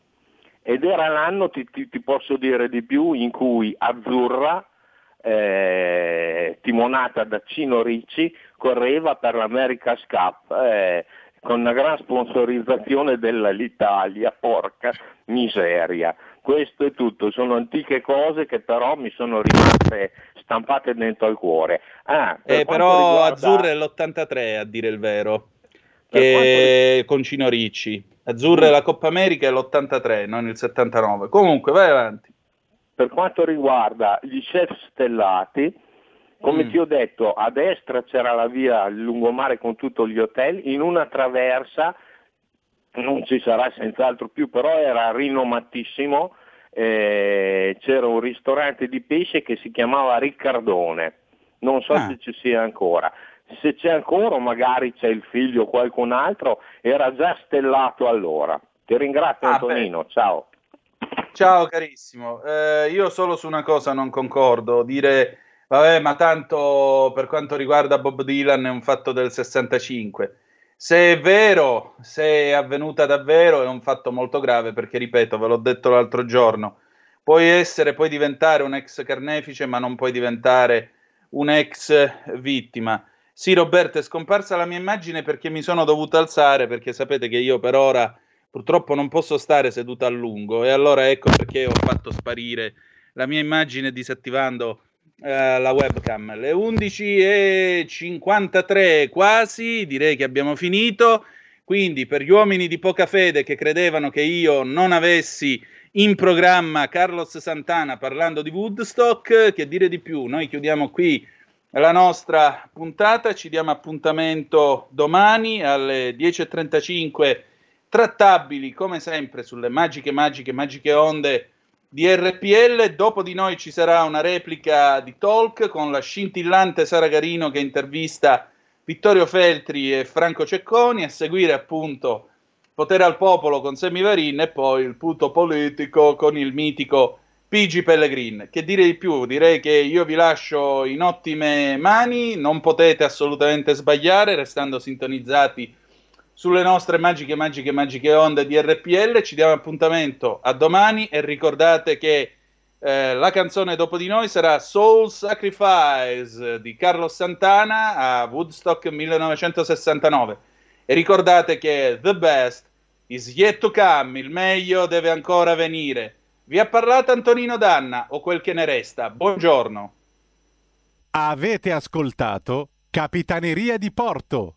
ed era l'anno, ti, ti- ti posso dire di più, in cui Azzurra, eh, timonata da Cino Ricci, correva per l'America's Cup eh, con una gran sponsorizzazione dell'Italia, porca miseria. Questo è tutto, sono antiche cose che però mi sono rimaste stampate dentro al cuore. Ah, per Eh, quanto però riguarda- Azzurra è l'83 a dire il vero, che con Cino Ricci. Azzurra è la Coppa America è l'83, non il 79. Comunque, vai avanti. Per quanto riguarda gli chef stellati, come Mm. ti ho detto, a destra c'era la via al lungomare con tutti gli hotel, in una traversa, non ci sarà senz'altro più, però era rinomatissimo, eh, c'era un ristorante di pesce che si chiamava Riccardone, non so Ah. se ci sia ancora. Se c'è ancora magari c'è il figlio o qualcun altro, era già stellato allora. Ti ringrazio Ah, Antonino, ciao. Ciao carissimo, Eh, io solo su una cosa non concordo, dire vabbè ma tanto per quanto riguarda Bob Dylan è un fatto del 65. Se è vero, se è avvenuta davvero è un fatto molto grave perché ripeto, ve l'ho detto l'altro giorno, puoi essere, puoi diventare un ex carnefice ma non puoi diventare un'ex vittima. Sì Roberto, è scomparsa la mia immagine perché mi sono dovuto alzare perché sapete che io per ora purtroppo non posso stare seduta a lungo e allora ecco perché ho fatto sparire la mia immagine disattivando eh, la webcam. Le 11.53 quasi, direi che abbiamo finito. Quindi per gli uomini di poca fede che credevano che io non avessi in programma Carlos Santana parlando di Woodstock, che dire di più? Noi chiudiamo qui la nostra puntata, ci diamo appuntamento domani alle 10.35 trattabili come sempre sulle magiche, magiche, magiche onde di RPL. Dopo di noi ci sarà una replica di Talk con la scintillante Sara Garino che intervista Vittorio Feltri e Franco Cecconi. A seguire, appunto, Potere al Popolo con Semivarin e poi il punto politico con il mitico Pigi Pellegrin. Che dire di più? Direi che io vi lascio in ottime mani. Non potete assolutamente sbagliare, restando sintonizzati sulle nostre magiche, magiche, magiche onde di RPL. Ci diamo appuntamento a domani e ricordate che eh, la canzone dopo di noi sarà Soul Sacrifice di Carlos Santana a Woodstock 1969. E ricordate che The Best is yet to come, il meglio deve ancora venire. Vi ha parlato Antonino Danna o quel che ne resta. Buongiorno. Avete ascoltato Capitaneria di Porto.